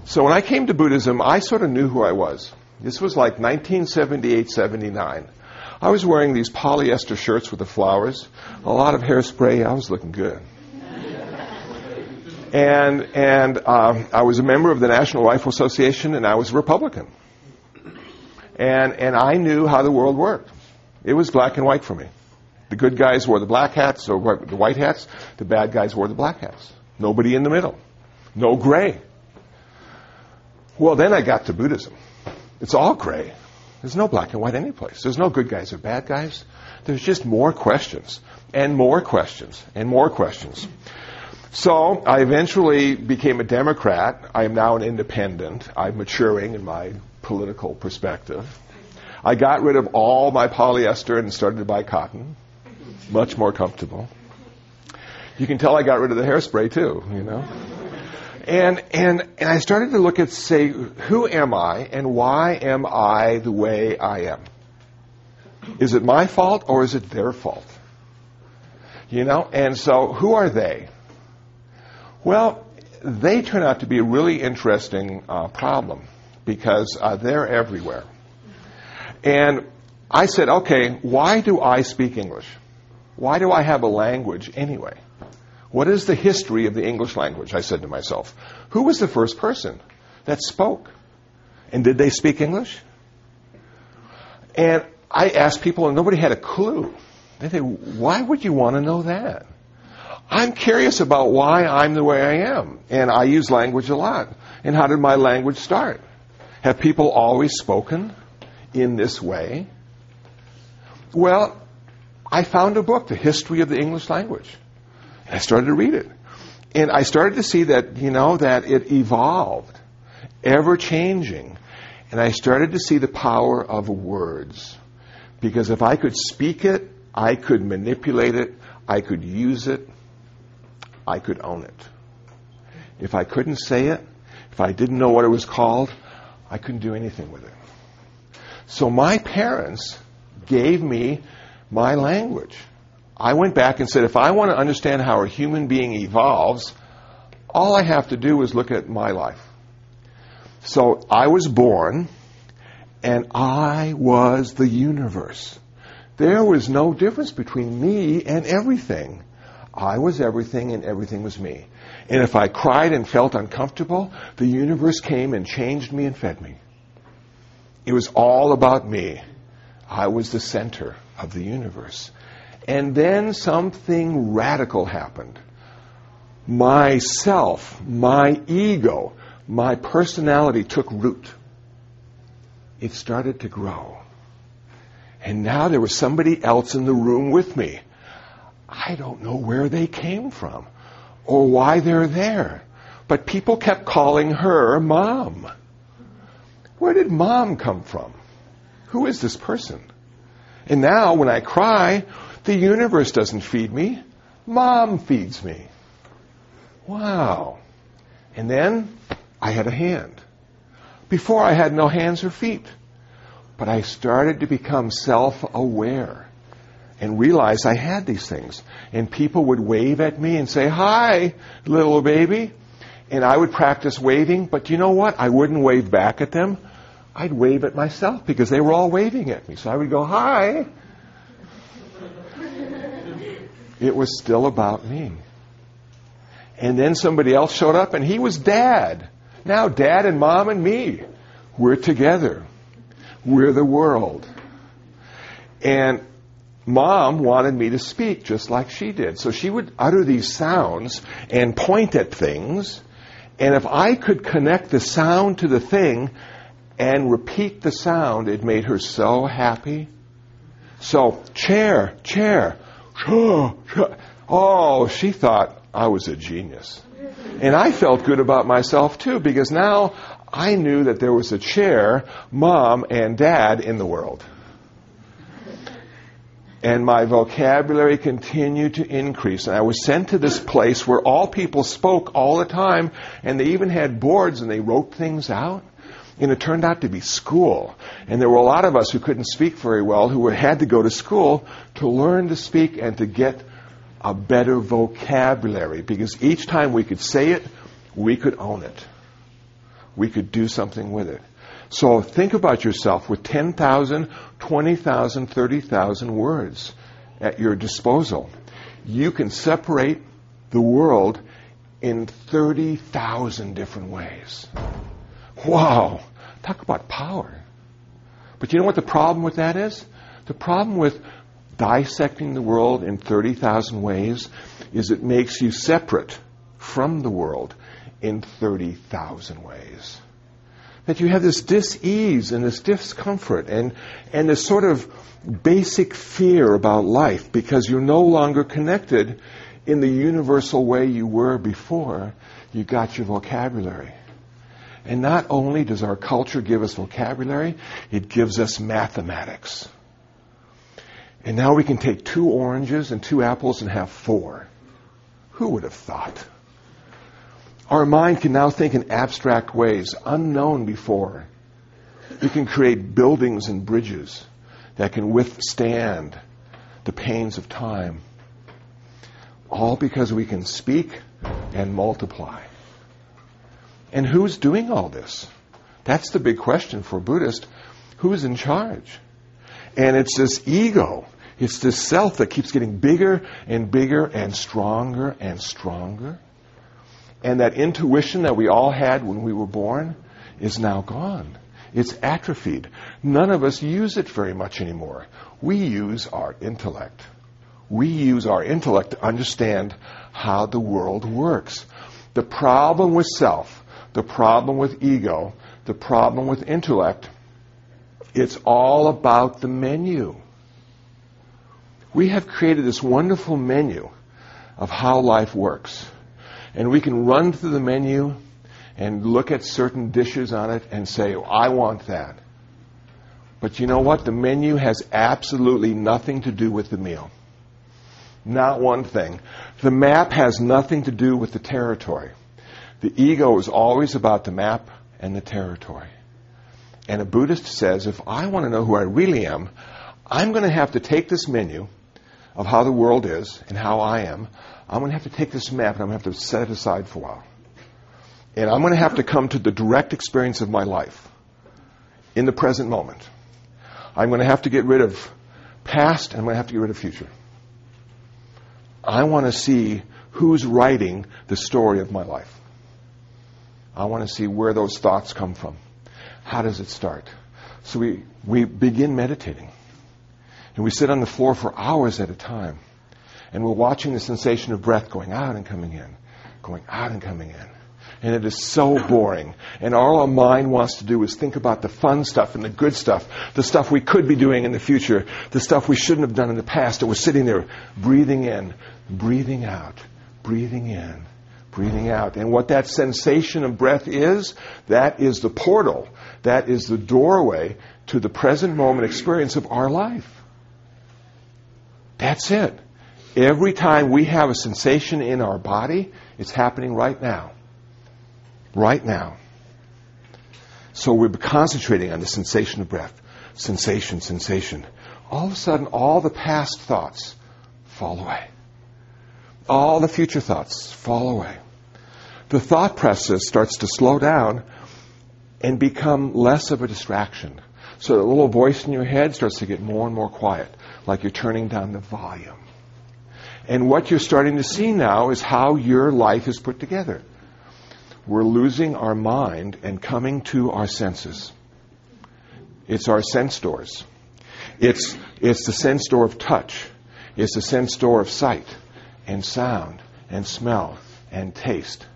So when I came to Buddhism, I sort of knew who I was. This was like 1978, 79. I was wearing these polyester shirts with the flowers, a lot of hairspray. I was looking good. And, and um, I was a member of the National Rifle Association, and I was a Republican. And, and I knew how the world worked. It was black and white for me. The good guys wore the black hats or the white hats. The bad guys wore the black hats. Nobody in the middle. No gray. Well, then I got to Buddhism. It's all gray. There's no black and white anyplace. There's no good guys or bad guys. There's just more questions and more questions and more questions. So I eventually became a Democrat. I am now an independent. I'm maturing in my political perspective. I got rid of all my polyester and started to buy cotton. Much more comfortable. You can tell I got rid of the hairspray too, you know. And, and, and I started to look at, say, who am I and why am I the way I am? Is it my fault or is it their fault? You know, and so who are they? Well, they turn out to be a really interesting uh, problem because uh, they're everywhere. And I said, okay, why do I speak English? Why do I have a language anyway? What is the history of the English language? I said to myself. Who was the first person that spoke? And did they speak English? And I asked people, and nobody had a clue. They say, why would you want to know that? I'm curious about why I'm the way I am. And I use language a lot. And how did my language start? Have people always spoken in this way? Well, I found a book, The History of the English Language. And I started to read it. And I started to see that, you know, that it evolved, ever changing. And I started to see the power of words. Because if I could speak it, I could manipulate it, I could use it, I could own it. If I couldn't say it, if I didn't know what it was called, I couldn't do anything with it. So my parents gave me my language. I went back and said, if I want to understand how a human being evolves, all I have to do is look at my life. So I was born, and I was the universe. There was no difference between me and everything. I was everything, and everything was me. And if I cried and felt uncomfortable, the universe came and changed me and fed me. It was all about me. I was the center of the universe. And then something radical happened. Myself, my ego, my personality took root. It started to grow. And now there was somebody else in the room with me. I don't know where they came from or why they're there. But people kept calling her mom. Where did mom come from? Who is this person? And now when I cry, the universe doesn't feed me. Mom feeds me. Wow. And then I had a hand. Before I had no hands or feet. But I started to become self aware and realized I had these things. And people would wave at me and say, Hi, little baby. And I would practice waving, but you know what? I wouldn't wave back at them. I'd wave at myself because they were all waving at me. So I would go, Hi. It was still about me. And then somebody else showed up and he was dad. Now dad and mom and me, we're together. We're the world. And mom wanted me to speak just like she did. So she would utter these sounds and point at things. And if I could connect the sound to the thing and repeat the sound, it made her so happy. So, chair, chair, [laughs] oh, she thought I was a genius. And I felt good about myself too because now I knew that there was a chair, mom, and dad in the world. And my vocabulary continued to increase. And I was sent to this place where all people spoke all the time, and they even had boards and they wrote things out. And it turned out to be school. And there were a lot of us who couldn't speak very well who had to go to school to learn to speak and to get a better vocabulary because each time we could say it, we could own it. We could do something with it. So think about yourself with 10,000, 20,000, 30,000 words at your disposal. You can separate the world in 30,000 different ways. Wow. Talk about power. But you know what the problem with that is? The problem with dissecting the world in 30,000 ways is it makes you separate from the world in 30,000 ways. That you have this dis-ease and this discomfort and, and this sort of basic fear about life because you're no longer connected in the universal way you were before you got your vocabulary. And not only does our culture give us vocabulary, it gives us mathematics. And now we can take two oranges and two apples and have four. Who would have thought? Our mind can now think in abstract ways, unknown before. We can create buildings and bridges that can withstand the pains of time. All because we can speak and multiply. And who's doing all this? That's the big question for Buddhists. Who's in charge? And it's this ego, it's this self that keeps getting bigger and bigger and stronger and stronger. And that intuition that we all had when we were born is now gone. It's atrophied. None of us use it very much anymore. We use our intellect. We use our intellect to understand how the world works. The problem with self, the problem with ego, the problem with intellect, it's all about the menu. We have created this wonderful menu of how life works. And we can run through the menu and look at certain dishes on it and say, oh, I want that. But you know what? The menu has absolutely nothing to do with the meal. Not one thing. The map has nothing to do with the territory. The ego is always about the map and the territory. And a Buddhist says, if I want to know who I really am, I'm going to have to take this menu of how the world is and how I am. I'm going to have to take this map and I'm going to have to set it aside for a while. And I'm going to have to come to the direct experience of my life in the present moment. I'm going to have to get rid of past and I'm going to have to get rid of future. I want to see who's writing the story of my life. I want to see where those thoughts come from. How does it start? So we, we begin meditating. And we sit on the floor for hours at a time. And we're watching the sensation of breath going out and coming in, going out and coming in. And it is so boring. And all our mind wants to do is think about the fun stuff and the good stuff, the stuff we could be doing in the future, the stuff we shouldn't have done in the past. And we're sitting there breathing in, breathing out, breathing in, breathing out. And what that sensation of breath is, that is the portal, that is the doorway to the present moment experience of our life. That's it. Every time we have a sensation in our body, it's happening right now. Right now. So we're concentrating on the sensation of breath. Sensation, sensation. All of a sudden, all the past thoughts fall away. All the future thoughts fall away. The thought process starts to slow down and become less of a distraction. So the little voice in your head starts to get more and more quiet, like you're turning down the volume. And what you're starting to see now is how your life is put together. We're losing our mind and coming to our senses. It's our sense doors. It's, it's the sense door of touch. It's the sense door of sight and sound and smell and taste.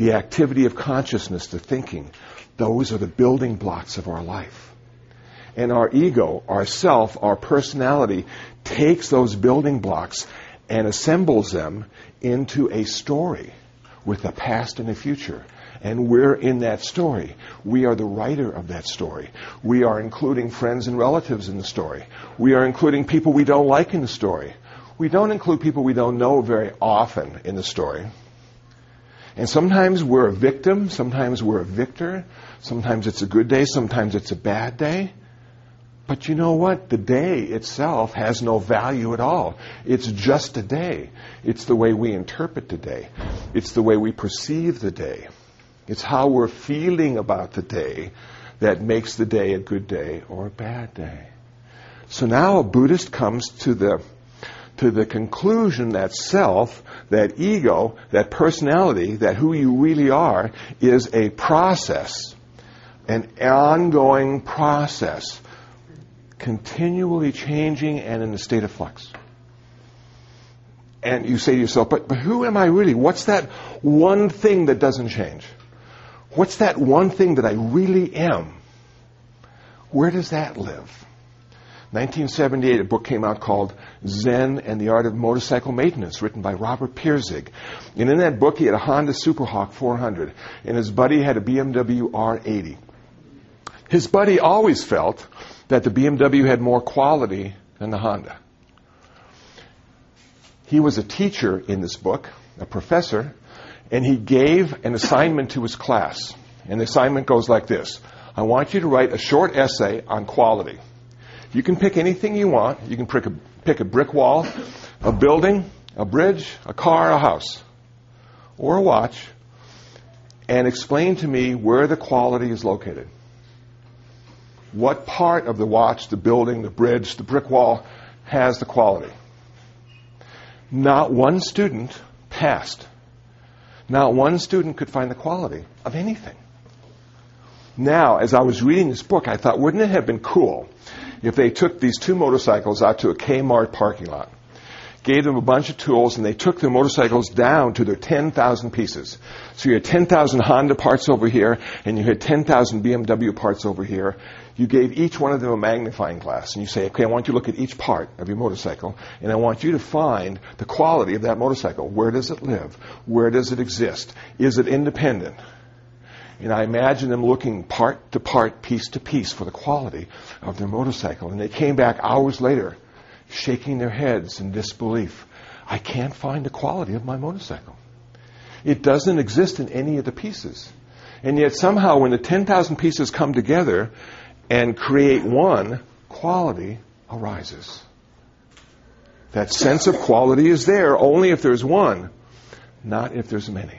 The activity of consciousness, the thinking, those are the building blocks of our life. And our ego, our self, our personality takes those building blocks and assembles them into a story with a past and a future. And we're in that story. We are the writer of that story. We are including friends and relatives in the story. We are including people we don't like in the story. We don't include people we don't know very often in the story. And sometimes we're a victim, sometimes we're a victor, sometimes it's a good day, sometimes it's a bad day. But you know what? The day itself has no value at all. It's just a day. It's the way we interpret the day. It's the way we perceive the day. It's how we're feeling about the day that makes the day a good day or a bad day. So now a Buddhist comes to the to the conclusion that self, that ego, that personality, that who you really are is a process, an ongoing process continually changing and in a state of flux. And you say to yourself, but, but who am I really? What's that one thing that doesn't change? What's that one thing that I really am? Where does that live? 1978, a book came out called Zen and the Art of Motorcycle Maintenance, written by Robert Pirsig. And in that book, he had a Honda Superhawk 400, and his buddy had a BMW R80. His buddy always felt that the BMW had more quality than the Honda. He was a teacher in this book, a professor, and he gave an assignment to his class. And the assignment goes like this I want you to write a short essay on quality. You can pick anything you want. You can pick a, pick a brick wall, a building, a bridge, a car, a house, or a watch, and explain to me where the quality is located what part of the watch, the building, the bridge, the brick wall has the quality. Not one student passed. Not one student could find the quality of anything. Now, as I was reading this book, I thought, wouldn't it have been cool if they took these two motorcycles out to a Kmart parking lot gave them a bunch of tools, and they took their motorcycles down to their 10,000 pieces. So you had 10,000 Honda parts over here, and you had 10,000 BMW parts over here. You gave each one of them a magnifying glass, and you say, okay, I want you to look at each part of your motorcycle, and I want you to find the quality of that motorcycle. Where does it live? Where does it exist? Is it independent? And I imagine them looking part to part, piece to piece for the quality of their motorcycle. And they came back hours later shaking their heads in disbelief. I can't find the quality of my motorcycle. It doesn't exist in any of the pieces. And yet somehow when the 10,000 pieces come together and create one, quality arises. That sense of quality is there only if there's one, not if there's many.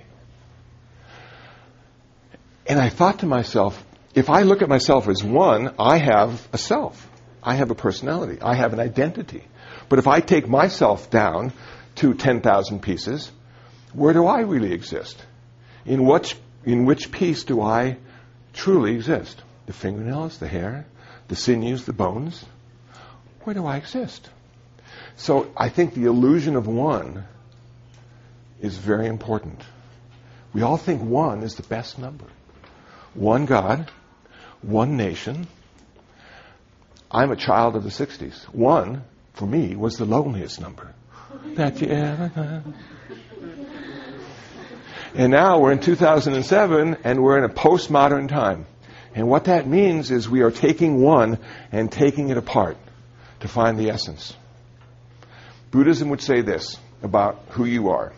And I thought to myself, if I look at myself as one, I have a self. I have a personality. I have an identity. But if I take myself down to 10,000 pieces, where do I really exist? In which, in which piece do I truly exist? The fingernails, the hair, the sinews, the bones? Where do I exist? So I think the illusion of one is very important. We all think one is the best number. One God, one nation. I'm a child of the 60s. One, for me, was the loneliest number that you ever had. And now we're in 2007 and we're in a postmodern time. And what that means is we are taking one and taking it apart to find the essence. Buddhism would say this about who you are.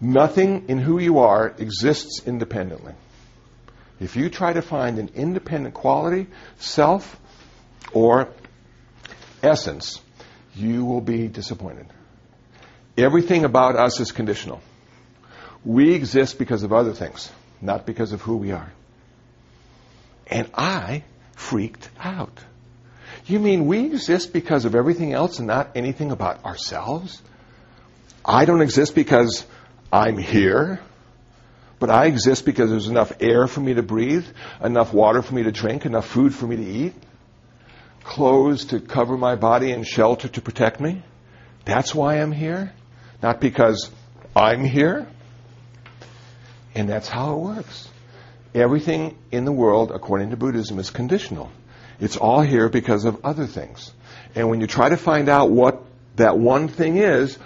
Nothing in who you are exists independently. If you try to find an independent quality, self, or essence, you will be disappointed. Everything about us is conditional. We exist because of other things, not because of who we are. And I freaked out. You mean we exist because of everything else and not anything about ourselves? I don't exist because I'm here, but I exist because there's enough air for me to breathe, enough water for me to drink, enough food for me to eat, clothes to cover my body and shelter to protect me. That's why I'm here, not because I'm here. And that's how it works. Everything in the world, according to Buddhism, is conditional. It's all here because of other things. And when you try to find out what that one thing is,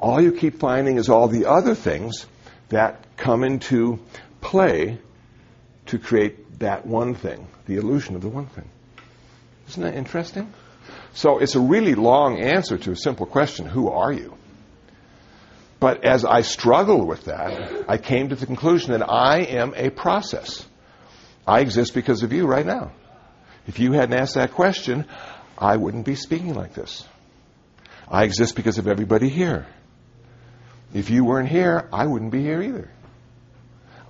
all you keep finding is all the other things that come into play to create that one thing, the illusion of the one thing. Isn't that interesting? So it's a really long answer to a simple question who are you? But as I struggled with that, I came to the conclusion that I am a process. I exist because of you right now. If you hadn't asked that question, I wouldn't be speaking like this. I exist because of everybody here. If you weren't here, I wouldn't be here either.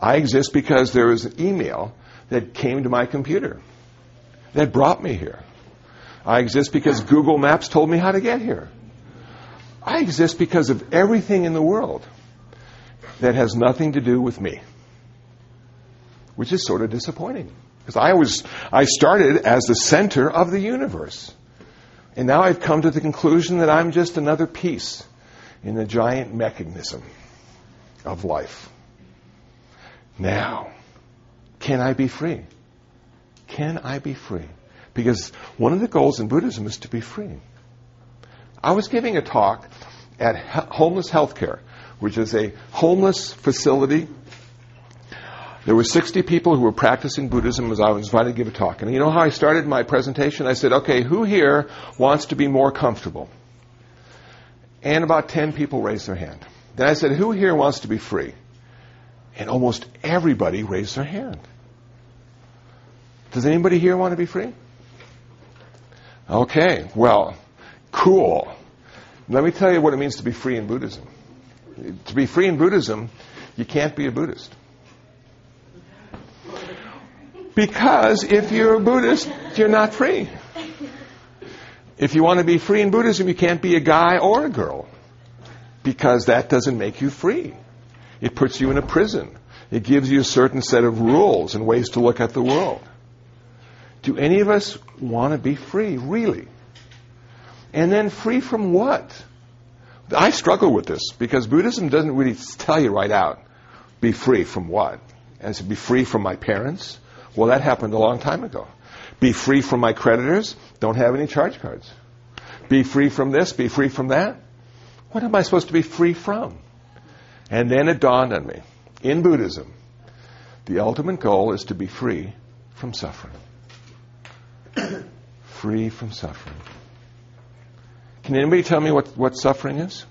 I exist because there was an email that came to my computer that brought me here. I exist because Google Maps told me how to get here. I exist because of everything in the world that has nothing to do with me, which is sort of disappointing. Because I was, I started as the center of the universe. And now I've come to the conclusion that I'm just another piece in the giant mechanism of life. Now, can I be free? Can I be free? Because one of the goals in Buddhism is to be free. I was giving a talk at Homeless Healthcare, which is a homeless facility. There were 60 people who were practicing Buddhism as I was invited to give a talk. And you know how I started my presentation? I said, okay, who here wants to be more comfortable? And about 10 people raised their hand. Then I said, who here wants to be free? And almost everybody raised their hand. Does anybody here want to be free? Okay, well, cool. Let me tell you what it means to be free in Buddhism. To be free in Buddhism, you can't be a Buddhist. Because if you're a Buddhist, you're not free. If you want to be free in Buddhism, you can't be a guy or a girl. Because that doesn't make you free. It puts you in a prison. It gives you a certain set of rules and ways to look at the world. Do any of us want to be free, really? And then free from what? I struggle with this because Buddhism doesn't really tell you right out be free from what? As to be free from my parents? Well, that happened a long time ago. Be free from my creditors? Don't have any charge cards. Be free from this? Be free from that? What am I supposed to be free from? And then it dawned on me in Buddhism, the ultimate goal is to be free from suffering [coughs] free from suffering. Can anybody tell me what, what suffering is?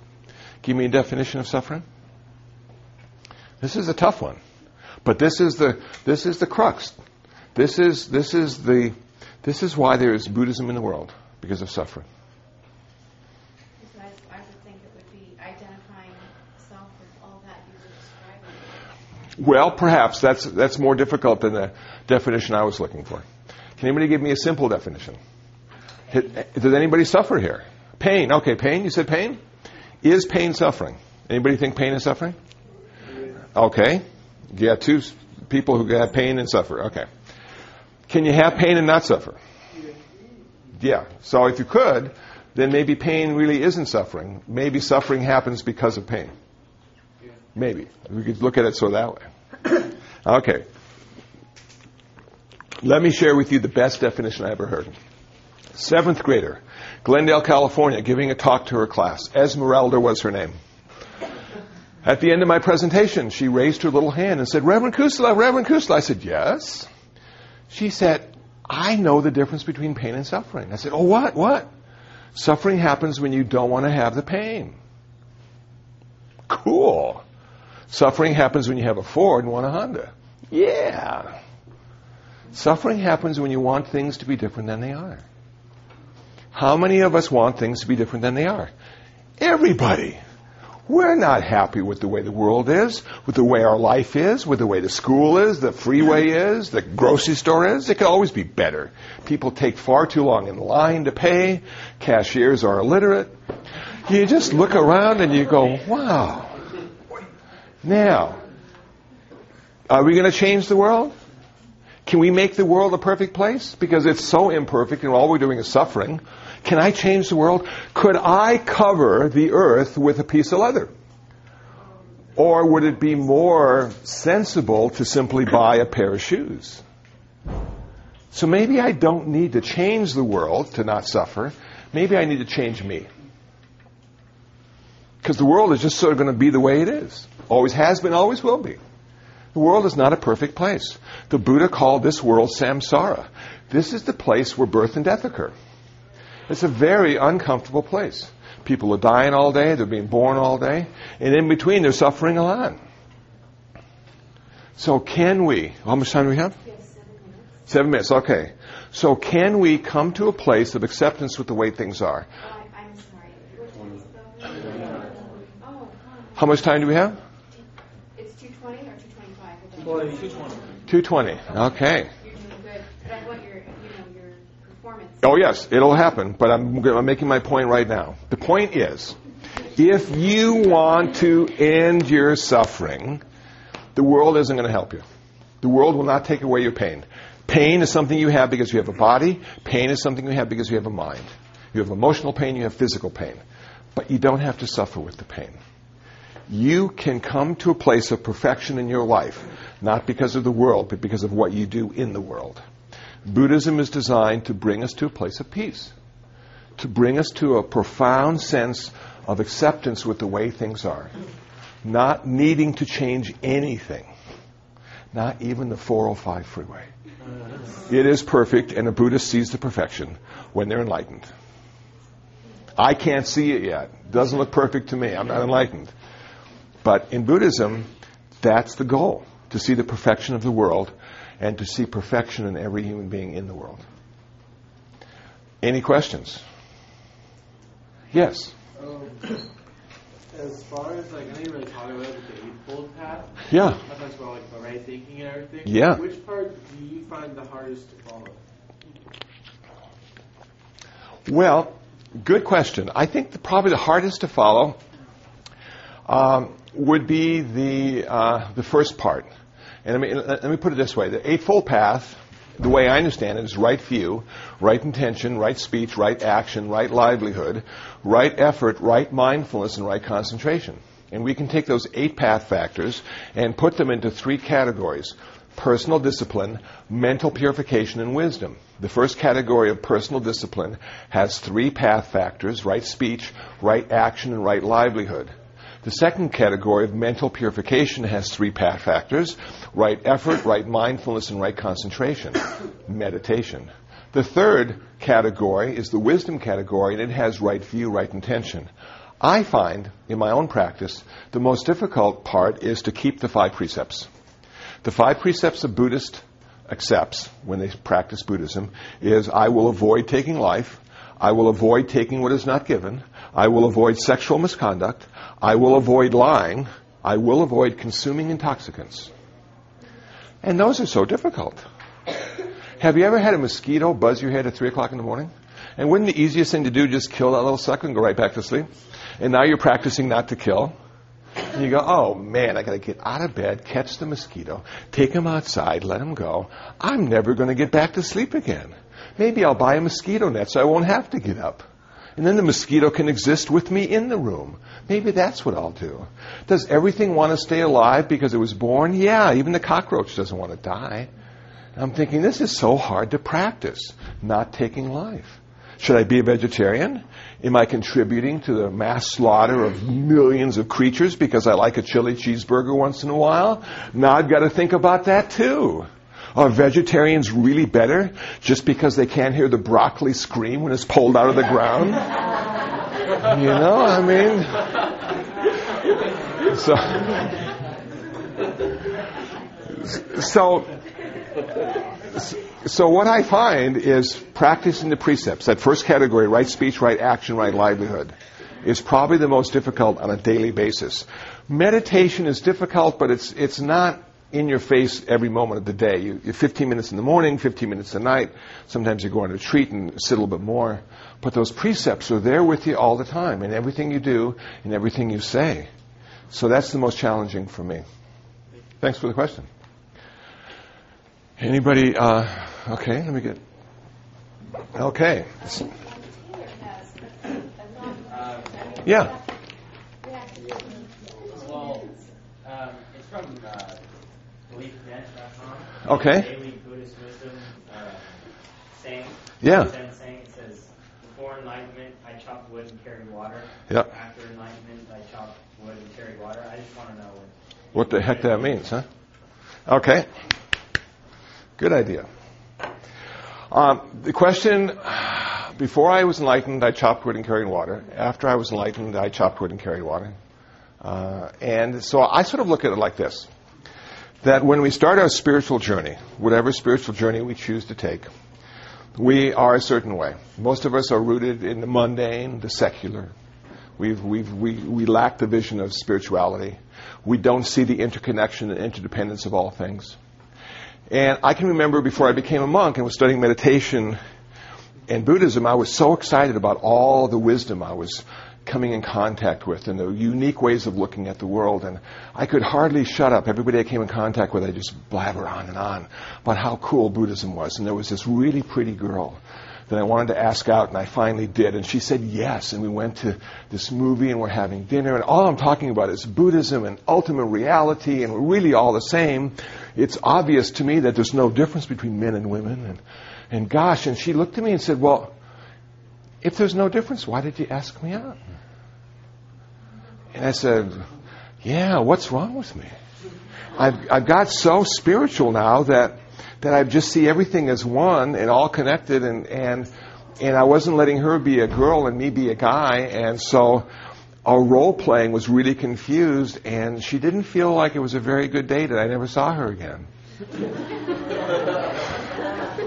Give me a definition of suffering. This is a tough one. But this is the this is the crux. This is this is the this is why there is Buddhism in the world because of suffering. I, I would think it would be identifying self with all that you were describing. Well, perhaps that's that's more difficult than the definition I was looking for. Can anybody give me a simple definition? Does anybody suffer here? Pain. Okay, pain. You said pain. Is pain suffering? Anybody think pain is suffering? Okay. You got two people who have pain and suffer. Okay. Can you have pain and not suffer? Yeah. So if you could, then maybe pain really isn't suffering. Maybe suffering happens because of pain. Maybe. We could look at it so that way. [coughs] Okay. Let me share with you the best definition I ever heard. Seventh grader, Glendale, California, giving a talk to her class. Esmeralda was her name. At the end of my presentation, she raised her little hand and said, Reverend Kusala, Reverend Kusala. I said, Yes. She said, I know the difference between pain and suffering. I said, Oh, what? What? Suffering happens when you don't want to have the pain. Cool. Suffering happens when you have a Ford and want a Honda. Yeah. Suffering happens when you want things to be different than they are. How many of us want things to be different than they are? Everybody. We're not happy with the way the world is, with the way our life is, with the way the school is, the freeway is, the grocery store is. It could always be better. People take far too long in line to pay. Cashiers are illiterate. You just look around and you go, wow. Now, are we going to change the world? Can we make the world a perfect place? Because it's so imperfect and all we're doing is suffering. Can I change the world? Could I cover the earth with a piece of leather? Or would it be more sensible to simply buy a pair of shoes? So maybe I don't need to change the world to not suffer. Maybe I need to change me. Because the world is just sort of going to be the way it is. Always has been, always will be. The world is not a perfect place. The Buddha called this world samsara. This is the place where birth and death occur. It's a very uncomfortable place. People are dying all day, they're being born all day, and in between they're suffering a lot. So can we, how much time do we have? Seven minutes, okay. So can we come to a place of acceptance with the way things are? Oh, I, I'm sorry. Which one is the? Oh. How much time do we have? it's two twenty or two twenty-five? Two twenty. 220. Okay. You're doing good, but I want your, you know, your performance. Oh, yes, it'll happen, but I'm, I'm making my point right now. The point is, if you want to end your suffering, the world isn't going to help you. The world will not take away your pain. Pain is something you have because you have a body. Pain is something you have because you have a mind. You have emotional pain, you have physical pain. But you don't have to suffer with the pain. You can come to a place of perfection in your life, not because of the world, but because of what you do in the world. Buddhism is designed to bring us to a place of peace, to bring us to a profound sense of acceptance with the way things are, not needing to change anything, not even the 405 freeway. It is perfect, and a Buddhist sees the perfection when they're enlightened. I can't see it yet. It Doesn't look perfect to me. I'm not enlightened. But in Buddhism, that's the goal to see the perfection of the world and to see perfection in every human being in the world. Any questions? Yes. Um, as far as like I know you really talk about the eightfold path. Yeah. About like the right thinking and everything. Yeah. Which part do you find the hardest to follow? Well, good question. I think the, probably the hardest to follow um, would be the uh, the first part. And let me, let me put it this way: the eightfold path, the way I understand it, is right view, right intention, right speech, right action, right livelihood, right effort, right mindfulness, and right concentration. And we can take those eight path factors and put them into three categories personal discipline, mental purification, and wisdom. The first category of personal discipline has three path factors right speech, right action, and right livelihood. The second category of mental purification has three path factors right effort, right mindfulness, and right concentration, meditation. The third category is the wisdom category, and it has right view, right intention. I find in my own practice the most difficult part is to keep the five precepts. The five precepts a Buddhist accepts when they practice Buddhism is I will avoid taking life, I will avoid taking what is not given, I will avoid sexual misconduct, I will avoid lying, I will avoid consuming intoxicants. And those are so difficult. Have you ever had a mosquito buzz your head at 3 o'clock in the morning? And wouldn't the easiest thing to do just kill that little sucker and go right back to sleep? And now you're practicing not to kill. And you go, oh man, I gotta get out of bed, catch the mosquito, take him outside, let him go. I'm never gonna get back to sleep again. Maybe I'll buy a mosquito net so I won't have to get up. And then the mosquito can exist with me in the room. Maybe that's what I'll do. Does everything want to stay alive because it was born? Yeah, even the cockroach doesn't want to die. I'm thinking, this is so hard to practice, not taking life. Should I be a vegetarian? Am I contributing to the mass slaughter of millions of creatures because I like a chili cheeseburger once in a while? Now I've got to think about that too. Are vegetarians really better just because they can't hear the broccoli scream when it's pulled out of the ground? You know, I mean. So, so so what I find is practicing the precepts, that first category, right speech, right action, right livelihood, is probably the most difficult on a daily basis. Meditation is difficult, but it's, it's not in your face every moment of the day. You, you're 15 minutes in the morning, 15 minutes at night. Sometimes you go on a retreat and sit a little bit more. But those precepts are there with you all the time in everything you do and everything you say. So that's the most challenging for me. Thanks for the question. Anybody? Uh, okay, let me get. Okay. Yeah. Well, um, it's from uh. Okay. Buddhist wisdom uh, saying. Yeah. Zen saying it says, before enlightenment, I chopped wood and carried water. Yep. After enlightenment, I chopped wood and carried water. I just want to know what. What the heck that means, huh? Okay. Good idea. Um, the question before I was enlightened, I chopped wood and carried water. After I was enlightened, I chopped wood and carried water. Uh, and so I sort of look at it like this that when we start our spiritual journey, whatever spiritual journey we choose to take, we are a certain way. Most of us are rooted in the mundane, the secular. We've, we've, we, we lack the vision of spirituality. We don't see the interconnection and interdependence of all things. And I can remember before I became a monk and was studying meditation and Buddhism, I was so excited about all the wisdom I was coming in contact with and the unique ways of looking at the world. And I could hardly shut up. Everybody I came in contact with, I just blabber on and on about how cool Buddhism was. And there was this really pretty girl that I wanted to ask out, and I finally did. And she said yes. And we went to this movie, and we're having dinner. And all I'm talking about is Buddhism and ultimate reality, and we're really all the same. It's obvious to me that there's no difference between men and women. And, and gosh, and she looked at me and said, Well, if there's no difference, why did you ask me out? And I said, Yeah, what's wrong with me? I've, I've got so spiritual now that, that I just see everything as one and all connected, and, and, and I wasn't letting her be a girl and me be a guy, and so our role playing was really confused, and she didn't feel like it was a very good date, and I never saw her again.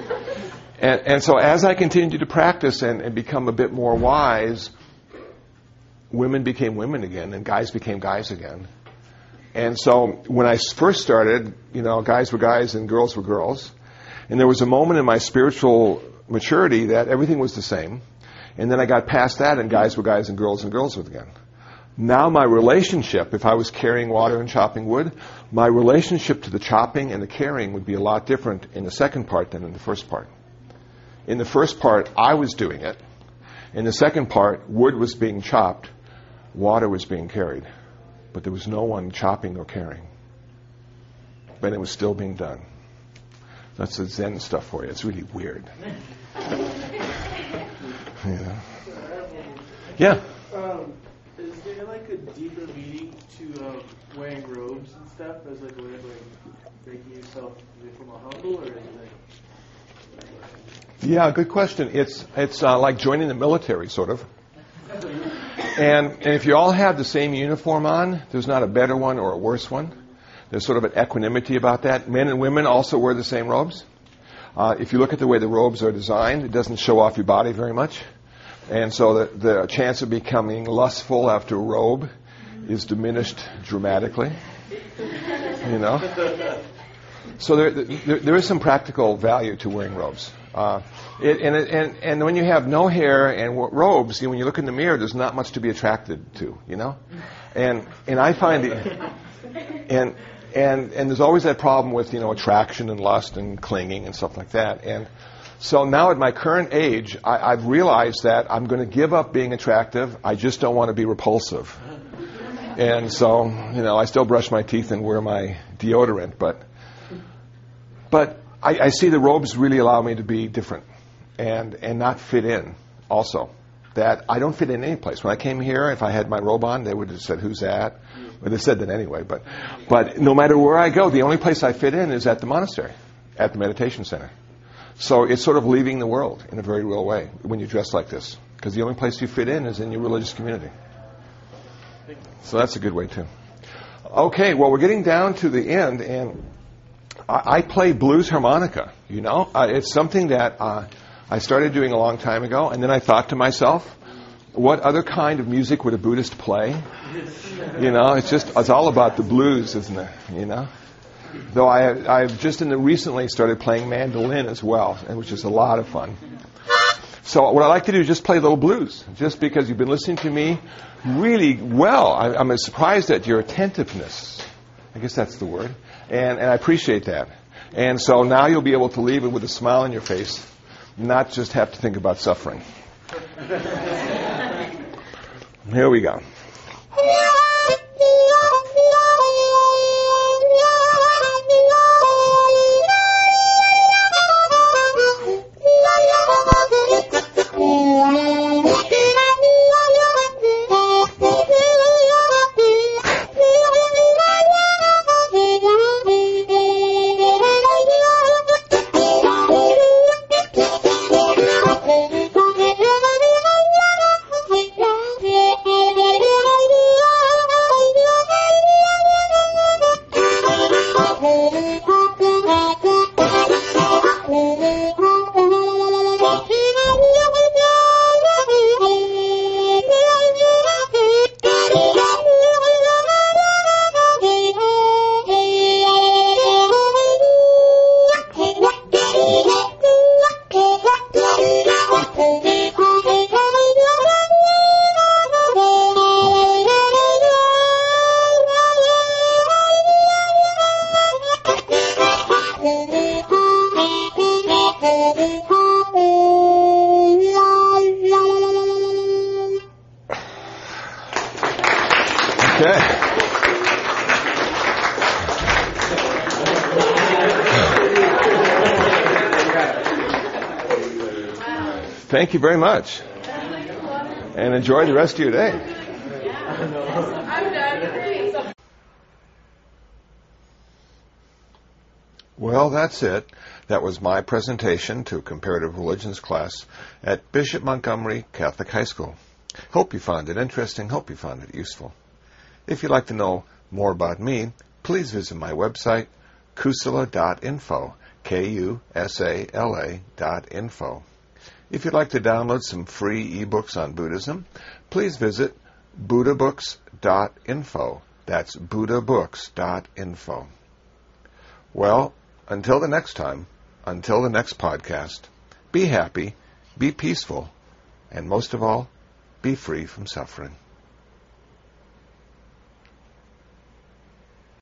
[laughs] and, and so as I continued to practice and, and become a bit more wise, women became women again, and guys became guys again. And so when I first started, you know, guys were guys and girls were girls. And there was a moment in my spiritual maturity that everything was the same. And then I got past that and guys were guys and girls and girls were again. Now my relationship, if I was carrying water and chopping wood, my relationship to the chopping and the carrying would be a lot different in the second part than in the first part. In the first part, I was doing it. In the second part, wood was being chopped, water was being carried but there was no one chopping or carrying. But it was still being done. That's the Zen stuff for you. It's really weird. yeah. Yeah. Um, is there like a deeper meaning to um, wearing robes and stuff as like a way of like making yourself a more humble, or is it like Yeah, good question. It's it's uh, like joining the military, sort of. And, and if you all have the same uniform on, there's not a better one or a worse one. There's sort of an equanimity about that. Men and women also wear the same robes. Uh, if you look at the way the robes are designed, it doesn't show off your body very much. And so the, the chance of becoming lustful after a robe is diminished dramatically. You know? So there, there, there is some practical value to wearing robes. Uh, it, and, and, and when you have no hair and robes, you know, when you look in the mirror, there's not much to be attracted to, you know? And, and I find the, and, and, and there's always that problem with, you know, attraction and lust and clinging and stuff like that. And so now at my current age, I, I've realized that I'm going to give up being attractive. I just don't want to be repulsive. And so, you know, I still brush my teeth and wear my deodorant, but, but I, I see the robes really allow me to be different and, and not fit in also. That I don't fit in any place. When I came here, if I had my robe on, they would have said, Who's that? Well, they said that anyway. But, but no matter where I go, the only place I fit in is at the monastery, at the meditation center. So it's sort of leaving the world in a very real way when you dress like this. Because the only place you fit in is in your religious community. So that's a good way, too. Okay, well, we're getting down to the end, and I, play blues harmonica. You know, uh, it's something that uh, I started doing a long time ago, and then I thought to myself, what other kind of music would a Buddhist play? You know, it's just it's all about the blues, isn't it? You know. Though I I've just in the recently started playing mandolin as well, which is a lot of fun. So what I like to do is just play little blues, just because you've been listening to me really well. I, I'm surprised at your attentiveness. I guess that's the word. And, and I appreciate that. And so now you'll be able to leave it with a smile on your face, not just have to think about suffering. [laughs] Here we go. You very much. And enjoy the rest of your day. Well, that's it. That was my presentation to comparative religions class at Bishop Montgomery Catholic High School. Hope you found it interesting. Hope you found it useful. If you'd like to know more about me, please visit my website, kusala.info, K-U-S-A-L-A dot info. If you'd like to download some free ebooks on Buddhism, please visit buddhabooks.info. That's buddhabooks.info. Well, until the next time, until the next podcast, be happy, be peaceful, and most of all, be free from suffering.